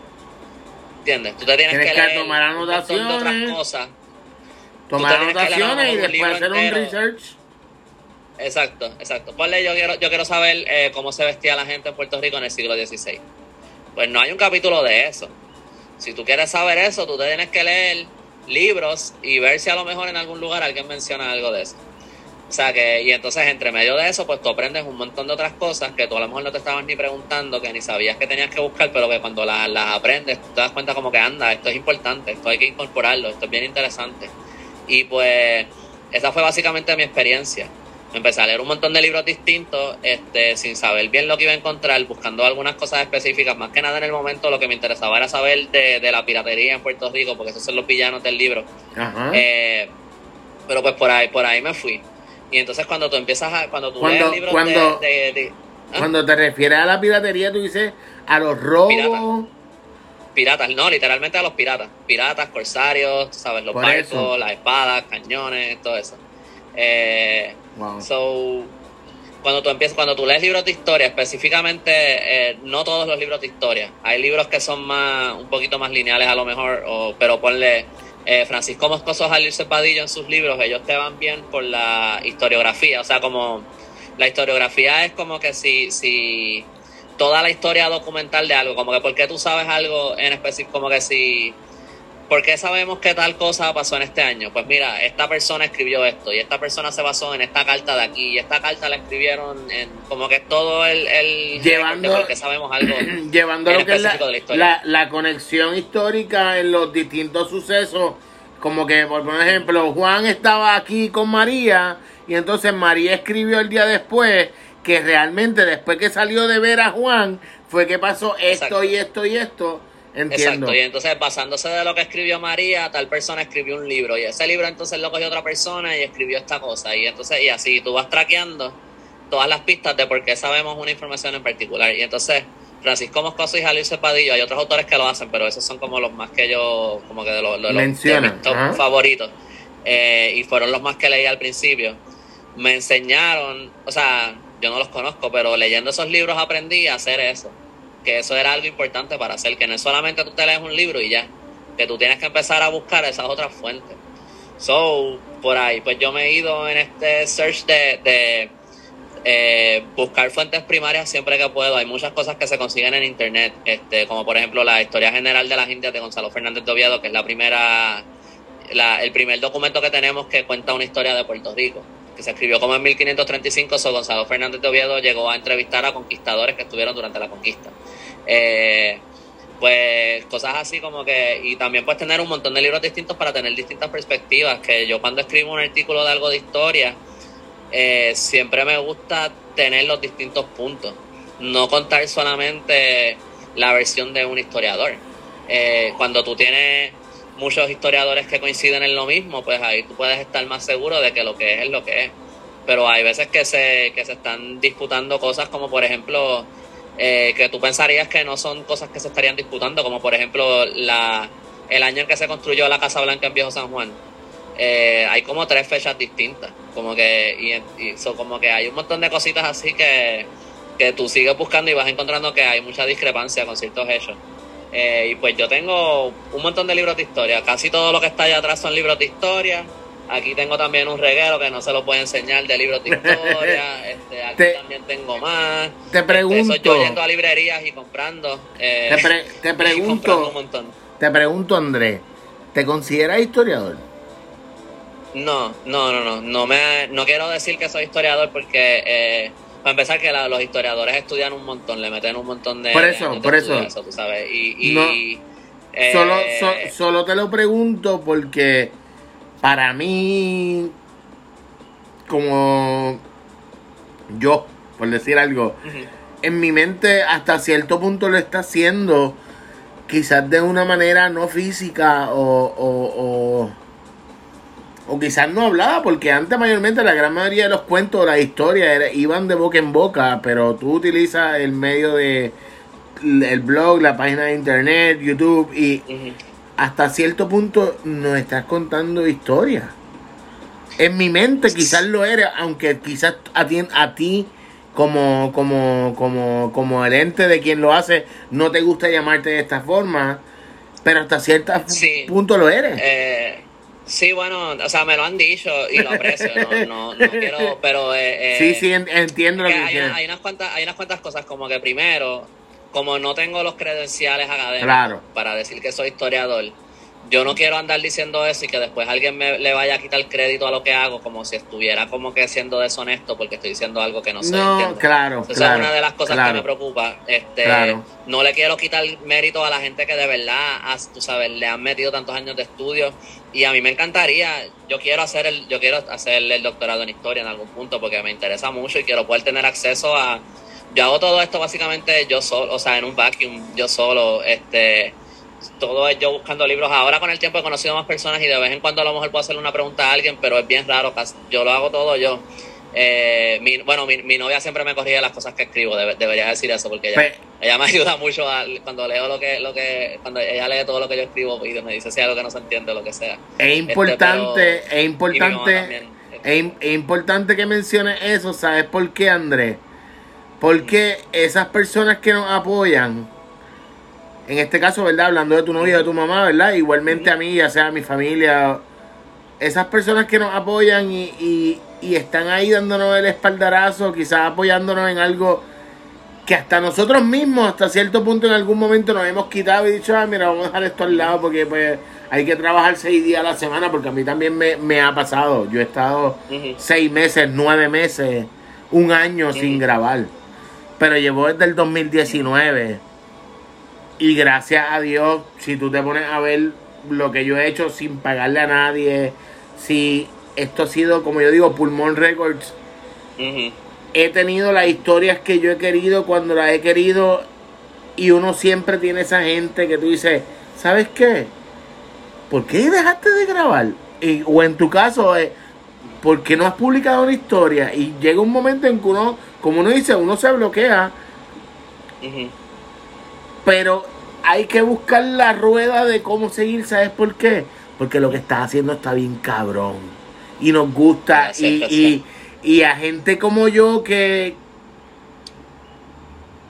¿Entiendes? Tú te tienes, que, leer tomar anotaciones. otras cosas tomar anotaciones y después hacer un research. Exacto, exacto. Ponle, yo quiero, yo quiero saber eh, cómo se vestía la gente en Puerto Rico en el siglo XVI. Pues no hay un capítulo de eso. Si tú quieres saber eso, tú te tienes que leer libros y ver si a lo mejor en algún lugar alguien menciona algo de eso. O sea que, y entonces entre medio de eso, pues tú aprendes un montón de otras cosas que tú a lo mejor no te estabas ni preguntando, que ni sabías que tenías que buscar, pero que cuando las, las aprendes, tú te das cuenta como que anda, esto es importante, esto hay que incorporarlo, esto es bien interesante. Y pues esa fue básicamente mi experiencia. Empecé a leer un montón de libros distintos, este, sin saber bien lo que iba a encontrar, buscando algunas cosas específicas. Más que nada en el momento lo que me interesaba era saber de, la piratería en Puerto Rico, porque esos son los villanos del libro. Eh, pero pues por ahí, por ahí me fui. Y entonces cuando tú empiezas a, cuando tú lees libros cuando, de, ¿ah? Cuando te refieres a la piratería, tú dices a los robos piratas, no, literalmente a los piratas. Piratas, corsarios, sabes, los barcos, las espadas, cañones, todo eso. Eh, So, cuando tú empiezas, cuando tú lees libros de historia, específicamente, eh, no todos los libros de historia. Hay libros que son más, un poquito más lineales a lo mejor, pero ponle eh, Francisco Moscoso Jalil Cepadillo en sus libros, ellos te van bien por la historiografía. O sea, como la historiografía es como que si, si toda la historia documental de algo, como que porque tú sabes algo en específico, como que si, ¿por qué sabemos que tal cosa pasó en este año? Pues mira, esta persona escribió esto y esta persona se basó en esta carta de aquí y esta carta la escribieron en como que todo el, el llevando porque sabemos algo *clears throat* llevando lo que es la, la, conexión histórica en los distintos sucesos como que por ejemplo Juan estaba aquí con María y entonces María escribió el día después que realmente después que salió de ver a Juan fue que pasó esto y esto y esto. Entiendo. Exacto, y entonces basándose de lo que escribió María, tal persona escribió un libro y ese libro entonces lo cogió otra persona y escribió esta cosa y entonces y así tú vas traqueando todas las pistas de por qué sabemos una información en particular y entonces Francisco Moscoso y Jalil Cepadillo, hay otros autores que lo hacen, pero esos son como los más que yo, como que de los, de favoritos. Eh, y fueron los más que leí al principio. Me enseñaron, o sea, yo no los conozco, pero leyendo esos libros aprendí a hacer eso. Que eso era algo importante para hacer, que no es solamente tú te lees un libro y ya, que tú tienes que empezar a buscar esas otras fuentes. So, por ahí, pues yo me he ido en este search de, de eh, buscar fuentes primarias siempre que puedo. Hay muchas cosas que se consiguen en internet, este, como por ejemplo la historia general de las Indias de Gonzalo Fernández de Oviedo, que es la primera, la, el primer documento que tenemos que cuenta una historia de Puerto Rico que se escribió como en 1535, so Gonzalo Fernández de Oviedo llegó a entrevistar a conquistadores que estuvieron durante la conquista. Eh, pues cosas así como que, y también puedes tener un montón de libros distintos para tener distintas perspectivas, que yo cuando escribo un artículo de algo de historia, eh, siempre me gusta tener los distintos puntos, no contar solamente la versión de un historiador. Eh, cuando tú tienes muchos historiadores que coinciden en lo mismo, pues ahí tú puedes estar más seguro de que lo que es es lo que es. Pero hay veces que se, que se están disputando cosas como por ejemplo eh, que tú pensarías que no son cosas que se estarían disputando, como por ejemplo la, el año en que se construyó la Casa Blanca en Viejo San Juan. Eh, hay como tres fechas distintas, como que, y, como que hay un montón de cositas así que, que tú sigues buscando y vas encontrando que hay mucha discrepancia con ciertos hechos. Eh, y pues yo tengo un montón de libros de historia. Casi todo lo que está allá atrás son libros de historia. Aquí tengo también un reguero que no se lo puedo enseñar de libros de *laughs* historia. este, aquí también tengo más. Te este, pregunto. yo yendo a librerías y comprando. Eh, te, *laughs* pregunto. Te pregunto, Andrés. ¿Te consideras historiador? No, no, no, no. No, me, no quiero decir que soy historiador porque, eh, para empezar, que los historiadores estudian un montón, le meten un montón de. Por eso, por eso. tú sabes. Y. Eh, solo, solo te lo pregunto porque para mí, como yo, por decir algo, en mi mente hasta cierto punto lo está haciendo, quizás de una manera no física o, o, o, quizás no hablada, porque antes mayormente la gran mayoría de los cuentos, las historias iban de boca en boca, pero tú utilizas el medio de el blog, la página de internet, YouTube y hasta cierto punto nos estás contando historias. En mi mente quizás lo eres, aunque quizás a ti, a ti como, como, como, como el ente de quien lo hace, no te gusta llamarte de esta forma, pero hasta cierto punto lo eres. Eh, sí, bueno, o sea, me lo han dicho y lo aprecio, no, no, quiero, pero... Eh, sí, sí, entiendo lo que, hay, hay, unas cuantas, hay unas cuantas cosas, como que primero, como no tengo los credenciales académicos para decir que soy historiador, yo no quiero andar diciendo eso y que después alguien me le vaya a quitar crédito a lo que hago como si estuviera como que siendo deshonesto porque estoy diciendo algo que no sé. No, claro, Esa es una de las cosas que me preocupa. Este, No le quiero quitar mérito a la gente que de verdad, tú sabes, le han metido tantos años de estudio y a mí me encantaría, yo quiero hacer el, yo quiero hacer el doctorado en historia en algún punto porque me interesa mucho y quiero poder tener acceso a yo hago todo esto básicamente yo solo, o sea, en un vacuum, yo solo, este todo es yo buscando libros. Ahora con el tiempo he conocido más personas y de vez en cuando a lo mejor puedo hacerle una pregunta a alguien, pero es bien raro. Yo lo hago todo yo. Eh, mi, bueno, mi, mi, novia siempre me corrige las cosas que escribo, debería decir eso, porque ella, ella me *laughs* ayuda mucho cuando leo lo que, lo que, cuando ella lee todo lo que yo escribo y me dice si algo que no se entiende o lo que sea. Es este, importante, es importante, es, es, importante que menciones eso, ¿sabes por qué, Andrés? Porque esas personas que nos apoyan, en este caso, ¿verdad? Hablando de tu novia y de tu mamá, ¿verdad? Igualmente a mí, ya sea a mi familia, esas personas que nos apoyan y, y, están ahí dándonos el espaldarazo, quizás apoyándonos en algo que hasta nosotros mismos, hasta cierto punto en algún momento nos hemos quitado y dicho, ah, mira, vamos a dejar esto al lado porque pues hay que trabajar seis días a la semana, porque a mí también me, ha pasado. Yo he estado seis meses, nueve meses, un año sin grabar. Pero llevo desde el 2019 y gracias a Dios, si tú te pones a ver lo que yo he hecho sin pagarle a nadie, si esto ha sido, como yo digo, Pulmón Records, he tenido las historias que yo he querido cuando las he querido y uno siempre tiene esa gente que tú dices, ¿sabes qué? ¿Por qué dejaste de grabar? Y, o en tu caso, eh, ¿por qué no has publicado una historia? Y llega un momento en que uno, como uno dice, uno se bloquea pero hay que buscar la rueda de cómo seguir, ¿sabes por qué? Porque lo que estás haciendo está bien cabrón. Y nos gusta. y, y, a gente como yo que,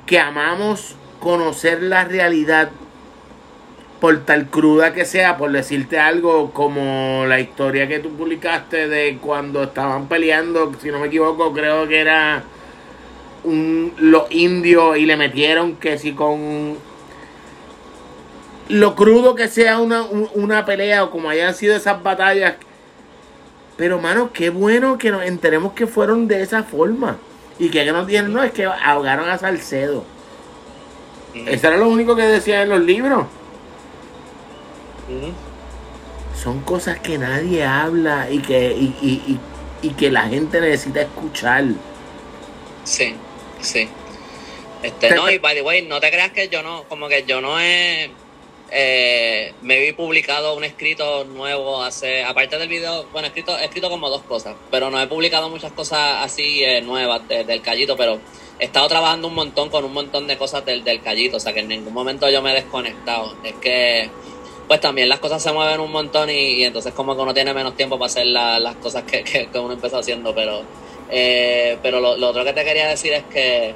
que amamos conocer la realidad por tal cruda que sea, por decirte algo como la historia que tú publicaste de cuando estaban peleando, si no me equivoco, creo que era un, los indios y le metieron que si con lo crudo que sea una, una pelea o como hayan sido esas batallas. Pero, mano, qué bueno que nos enteremos que fueron de esa forma. Y que nos dijeron, no, es que ahogaron a Salcedo. Eso era lo único que decían en los libros. Son cosas que nadie habla y que, y, y, que la gente necesita escuchar. Sí, sí. Este, no, y by the way, no te creas que yo no, como que yo no he eh, me vi publicado un escrito nuevo hace, aparte del video, bueno, escrito, he escrito como dos cosas, pero no he publicado muchas cosas así eh, nuevas del Callito, pero he estado trabajando un montón con un montón de cosas del, del Callito, o sea que en ningún momento yo me he desconectado. Es que, pues también las cosas se mueven un montón y, entonces como que uno tiene menos tiempo para hacer las cosas que, que, uno empezó haciendo, pero, eh, pero lo otro que te quería decir es que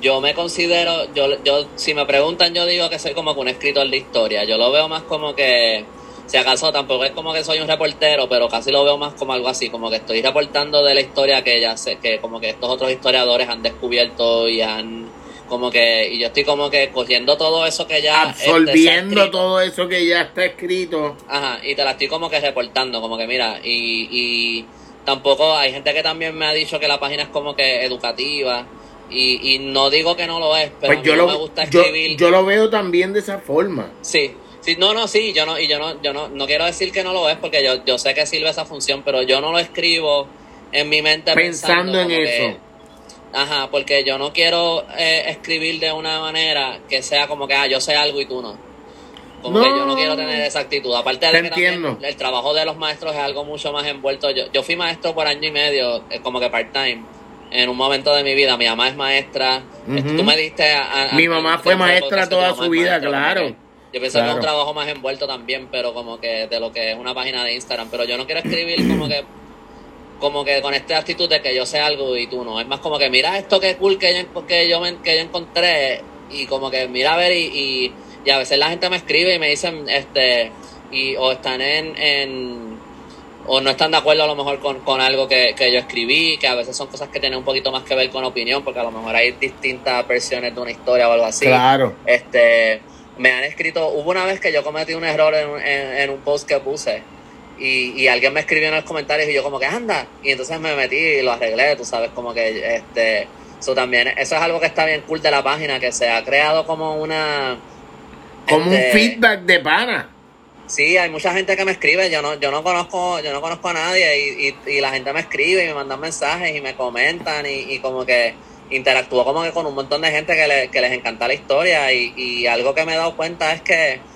yo me considero, yo, yo, si me preguntan, yo digo que soy como que un escritor de historia. Yo lo veo más como que, si acaso tampoco es como que soy un reportero, pero casi lo veo más como algo así, como que estoy reportando de la historia que ya sé, que como que estos otros historiadores han descubierto y han Como que, y yo estoy como que cogiendo todo eso que ya... este, Absorbiendo todo eso que ya está escrito. Ajá, y te la estoy como que reportando, como que mira, y, y tampoco hay gente que también me ha dicho que la página es como que educativa, y, y no digo que no lo es, pero Pues a mí yo no lo, me gusta escribir. yo lo veo también de esa forma. Sí, sí, no, no, sí, yo no, y yo no, yo no, no quiero decir que no lo es, porque yo, yo sé que sirve esa función, pero yo no lo escribo en mi mente Pensando en que- eso. ajá, porque yo no quiero eh, escribir de una manera que sea como que, ah, yo sé algo y tú no. Como No. que yo no quiero tener esa actitud. Aparte de que el trabajo de los maestros es algo mucho más envuelto. Yo, yo fui maestro por año y medio, eh, como que part-time, en un momento de mi vida. Mi mamá es maestra. Ujú. Tú me diste... a- a- Mi mamá fue maestra toda su vida, maestra, claro. que Yo pienso que es Claro. un trabajo más envuelto también, pero como que de lo que es una página de Instagram. Pero yo no quiero escribir como que como que con esta actitud de que yo sé algo y tú no. Es más como que mira esto que cool que yo, que yo, me- que yo encontré y como que mira a ver y, y, y a veces la gente me escribe y me dicen, este, y o están en, en o no están de acuerdo a lo mejor con, con algo que, que yo escribí, que a veces son cosas que tienen un poquito más que ver con opinión, porque a lo mejor hay distintas versiones de una historia o algo así. Claro. Este, me han escrito, hubo una vez que yo cometí un error en, un- en, en un post que puse y, y alguien me escribió en los comentarios y yo como que anda y entonces me metí y lo arreglé, tú sabes, como que este, eso también, eso es algo que está bien cool de la página, que se ha creado como una... Como un este, feedback de pana. Sí, hay mucha gente que me escribe, yo no, yo no conozco, yo no conozco a nadie y, y, y la gente me escribe y me mandan mensajes y me comentan y, y como que interactúo como que con un montón de gente que, le- que les encanta la historia y, y algo que me he dado cuenta es que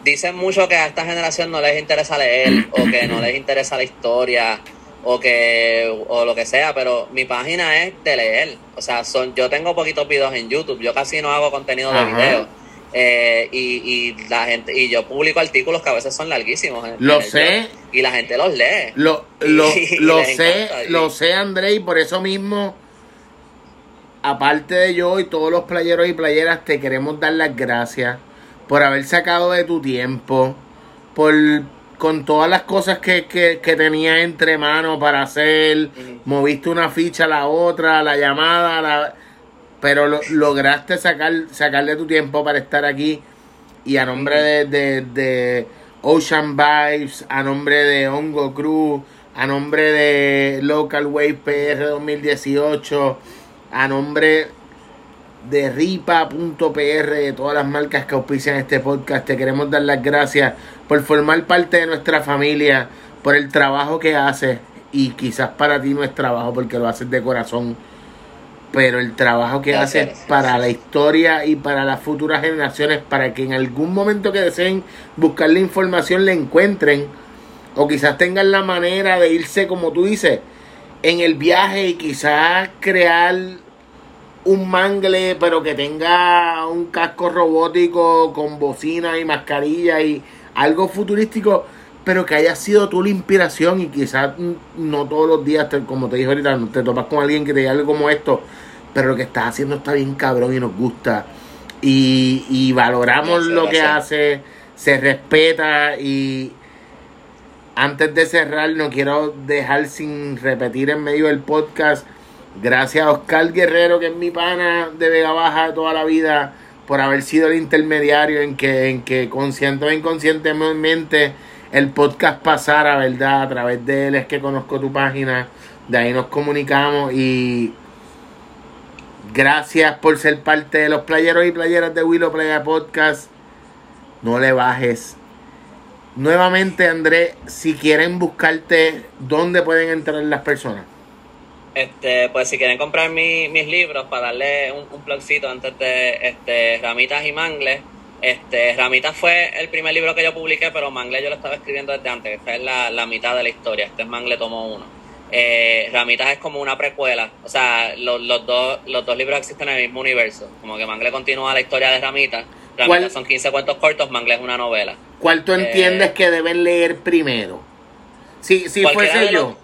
dicen mucho que a esta generación no les interesa leer o que no les interesa la historia o que o lo que sea, pero mi página es de leer, o sea, son yo tengo poquitos videos en YouTube, yo casi no hago contenido de Ajá. video. Eh, y, y la gente y yo publico artículos que a veces son larguísimos Lo sé. y la gente los lee Lo, lo, *laughs* Y lo sé, encanta, lo sé, André, y por eso mismo, aparte de yo y todos los playeros y playeras, te queremos dar las gracias por haber sacado de tu tiempo, por con todas las cosas que, que, que tenías entre manos para hacer, moviste una ficha a la otra, la llamada, la, pero lo- lograste sacar, sacarle tu tiempo para estar aquí y a nombre de, de, de Ocean Vibes, a nombre de Hongo Cruz, a nombre de Local Wave PR 2018, a nombre de ripa.pr, de todas las marcas que auspician este podcast, te queremos dar las gracias por formar parte de nuestra familia, por el trabajo que haces y quizás para ti no es trabajo porque lo haces de corazón, pero el trabajo que gracias. para la historia y para las futuras generaciones, para que en algún momento que deseen buscar la información la encuentren o quizás tengan la manera de irse como tú dices en el viaje y quizás crear un mangle pero que tenga un casco robótico con bocina y mascarilla y algo futurístico pero que haya sido tú la inspiración y quizás no todos los días te- como te dije ahorita te topas con alguien que te diga algo como esto pero lo que estás haciendo está bien cabrón y nos gusta y, y valoramos lo que hace se respeta y antes de cerrar, no quiero dejar sin repetir en medio del podcast. Gracias a Oscar Guerrero, que es mi pana de Vega Baja de toda la vida, por haber sido el intermediario en que, en que consciente o inconscientemente el podcast pasara, ¿verdad? A través de él es que conozco tu página, de ahí nos comunicamos y gracias por ser parte de los playeros y playeras de Willow Playa Podcast. No le bajes. Nuevamente, André, si quieren buscarte, ¿dónde pueden entrar las personas? Este, pues si quieren comprar mi- mis libros para darle un, un plugcito antes de este, Ramitas y Mangles, este, Ramitas fue el primer libro que yo publiqué, pero Mangle yo lo estaba escribiendo desde antes, esta es la, la mitad de la historia, este es Mangle tomo uno. Eh, Ramitas es como una precuela, o sea, los, los, dos, los dos libros existen en el mismo universo, como que Mangle continúa la historia de Ramitas, Ramitas ¿Cuál? son 15 cuentos cortos, Mangle es una novela. ¿Cuál tú Eh, entiendes que deben leer primero? Si, si fuese yo. los-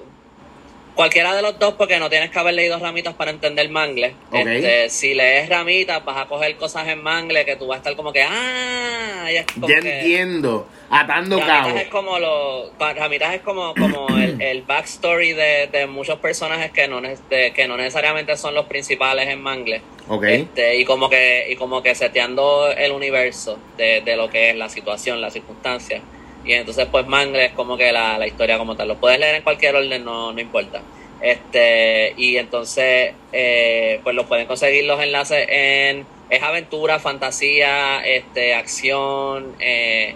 Cualquiera de los dos, porque no tienes que haber leído ramitas para entender mangle. Ok. Este, si lees ramitas, vas a coger cosas en mangle que tú vas a estar como que, ah, como Ya que- entiendo. Atando Ramitas cabos. es como lo, Ramitas es como, como *clears throat* el, el backstory de, de muchos personajes que no, de- que no necesariamente son los principales en Mangle. Ok. Este, y como que, y como que seteando el universo de, de lo que es la situación, las circunstancias. Y entonces pues Mangle es como que la, la historia como tal. Lo puedes leer en cualquier orden, no, no importa. Este, y entonces, eh, pues lo pueden conseguir los enlaces en es aventura, fantasía, este, acción, eh,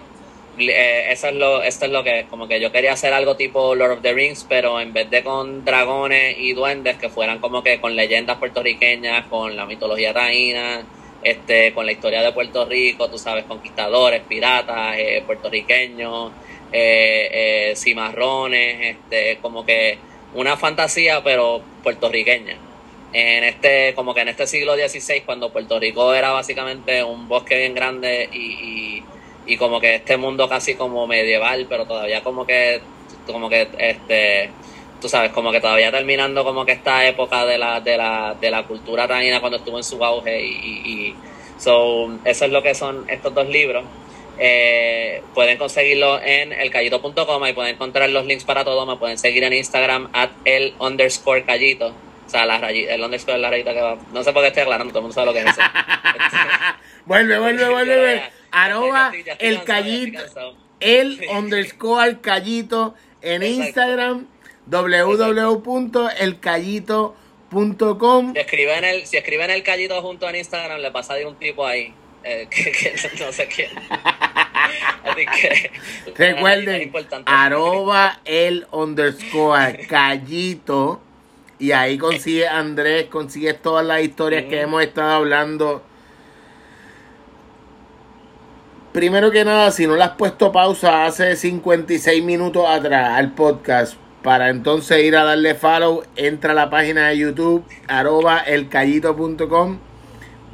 eh, eso es lo, esto es lo que como que yo quería hacer algo tipo Lord of the Rings, pero en vez de con dragones y duendes que fueran como que con leyendas puertorriqueñas, con la mitología taína, este, con la historia de Puerto Rico, tú sabes, conquistadores, piratas, eh, puertorriqueños, eh, eh, cimarrones, este, como que una fantasía pero puertorriqueña. En este como que en este siglo XVI cuando Puerto Rico era básicamente un bosque bien grande y, y, y como que este mundo casi como medieval pero todavía como que como que este tú sabes como que todavía terminando como que esta época de la de la, de la cultura taína cuando estuvo en su auge y, y, so eso es lo que son estos dos libros eh, pueden conseguirlo en elcallito.com y pueden encontrar los links para todo. Me pueden seguir en Instagram at el underscore callito. O sea, la rayita, el underscore es la rayita que va. No sé por qué estoy aclarando, todo el mundo sabe lo que es eso. *laughs* vuelve, vuelve, vuelve, Arroba el callito. El underscore callito en Exacto. Instagram. www.elcallito.com Si escriben el, si escriben el callito junto en Instagram, le pasa de un tipo ahí. eh, *laughs* que, que no sé quién. Así que. Recuerden, arroba el underscore callito. Y ahí consigue Andrés, consigues todas las historias que hemos estado hablando. Primero que nada, si no le has puesto pausa hace 56 minutos atrás al podcast, para entonces ir a darle follow, entra a la página de YouTube, arroba elcallito.com,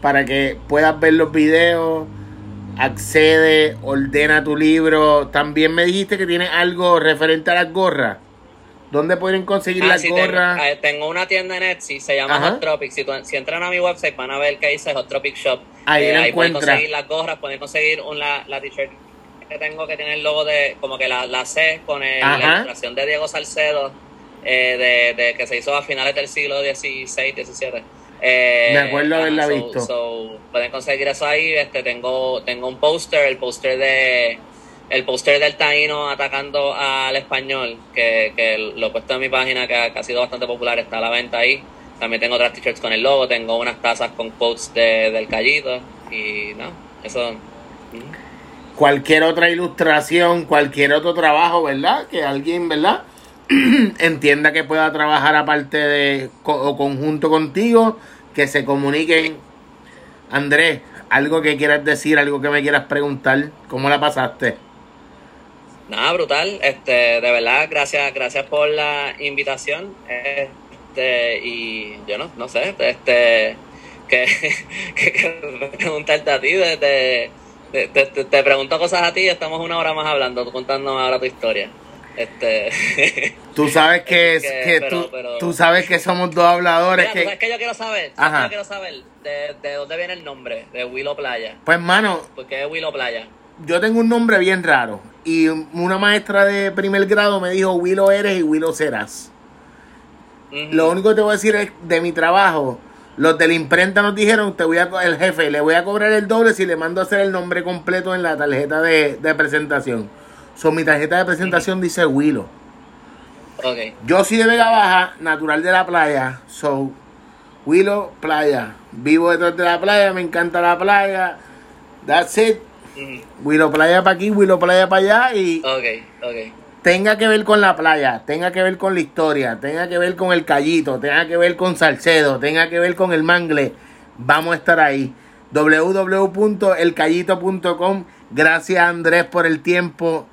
para que puedas ver los videos, accede, ordena tu libro. También me dijiste que tienes algo referente a las gorras. ¿Dónde pueden conseguir Ah, las sí, gorras? eh, tengo una tienda en Etsy, se llama Ajá. Hot Tropic. Si, si entran a mi website van a ver que dice Hot Tropic Shop. Ahí Eh, la ahí pueden conseguir las gorras, pueden conseguir un, la, la t-shirt que tengo que tiene el logo de, como que la, la C con el- la ilustración de Diego Salcedo, eh, de, de que se hizo a finales del siglo XVI, XVII. Eh, Me acuerdo haberla so- visto. so, pueden conseguir eso ahí. Este, tengo, tengo un póster, el póster de el póster del taíno atacando al español, que, que lo he puesto en mi página, que ha, que ha sido bastante popular, está a la venta ahí. También tengo otras t-shirts con el logo, tengo unas tazas con quotes de, del callito, y no, eso. mm. Cualquier otra ilustración, cualquier otro trabajo, ¿verdad? Que alguien, ¿verdad? *clears throat* Entienda que pueda trabajar aparte de o conjunto contigo, que se comuniquen. Andrés, algo que quieras decir, algo que me quieras preguntar, ¿cómo la pasaste? Nada, brutal. Este, de verdad, gracias, gracias por la invitación. Este, y yo no, no sé, este, *laughs* que, que, que preguntarte a ti, de, de- de- te, te- te pregunto cosas a ti y estamos una hora más hablando, tú contándome ahora tu historia. Este, *laughs* Tú sabes que, es, que, que pero- tú, pero- tú sabes que somos dos habladores Mira, ¿tú que ¿sabes qué yo quiero saber? ¿Sabes Ajá. yo quiero saber? De, de dónde viene el nombre de Willow Playa. pues mano, ¿Por qué Willow Playa? yo tengo un nombre bien raro y una maestra de primer grado me dijo Willow eres y Willow serás. Lo único que te voy a decir es de mi trabajo. Los de la imprenta nos dijeron, te voy a el jefe, le voy a cobrar el doble si le mando a hacer el nombre completo en la tarjeta de, de presentación. So, mi tarjeta de presentación dice Willow. Ok. Yo soy de Vega Baja, natural de la playa. So, Willow, playa. Vivo detrás de la playa, me encanta la playa. That's it. Ujú. Willow Playa para aquí, Willow Playa para allá y Ok, ok. Tenga que ver con la playa, tenga que ver con la historia, tenga que ver con el callito, tenga que ver con Salcedo, tenga que ver con el mangle, vamos a estar ahí. www.elcallito.com. Gracias Andrés por el tiempo.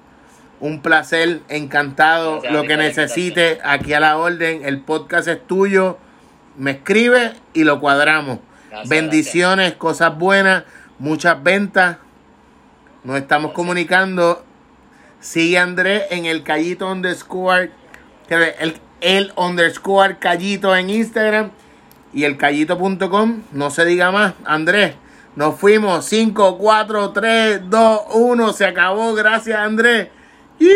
Un placer, encantado. Gracias Lo que necesite, aquí a la orden. El podcast es tuyo. Me escribe y lo cuadramos. Gracias, Bendiciones, cosas buenas, muchas ventas. Nos estamos comunicando. Sigue Andrés en el callito underscore. El, el underscore callito en Instagram y el callito.com. No se diga más. Andrés, nos fuimos. 5, 4, 3, 2, 1. Se acabó. Gracias, Andrés. ¡Y!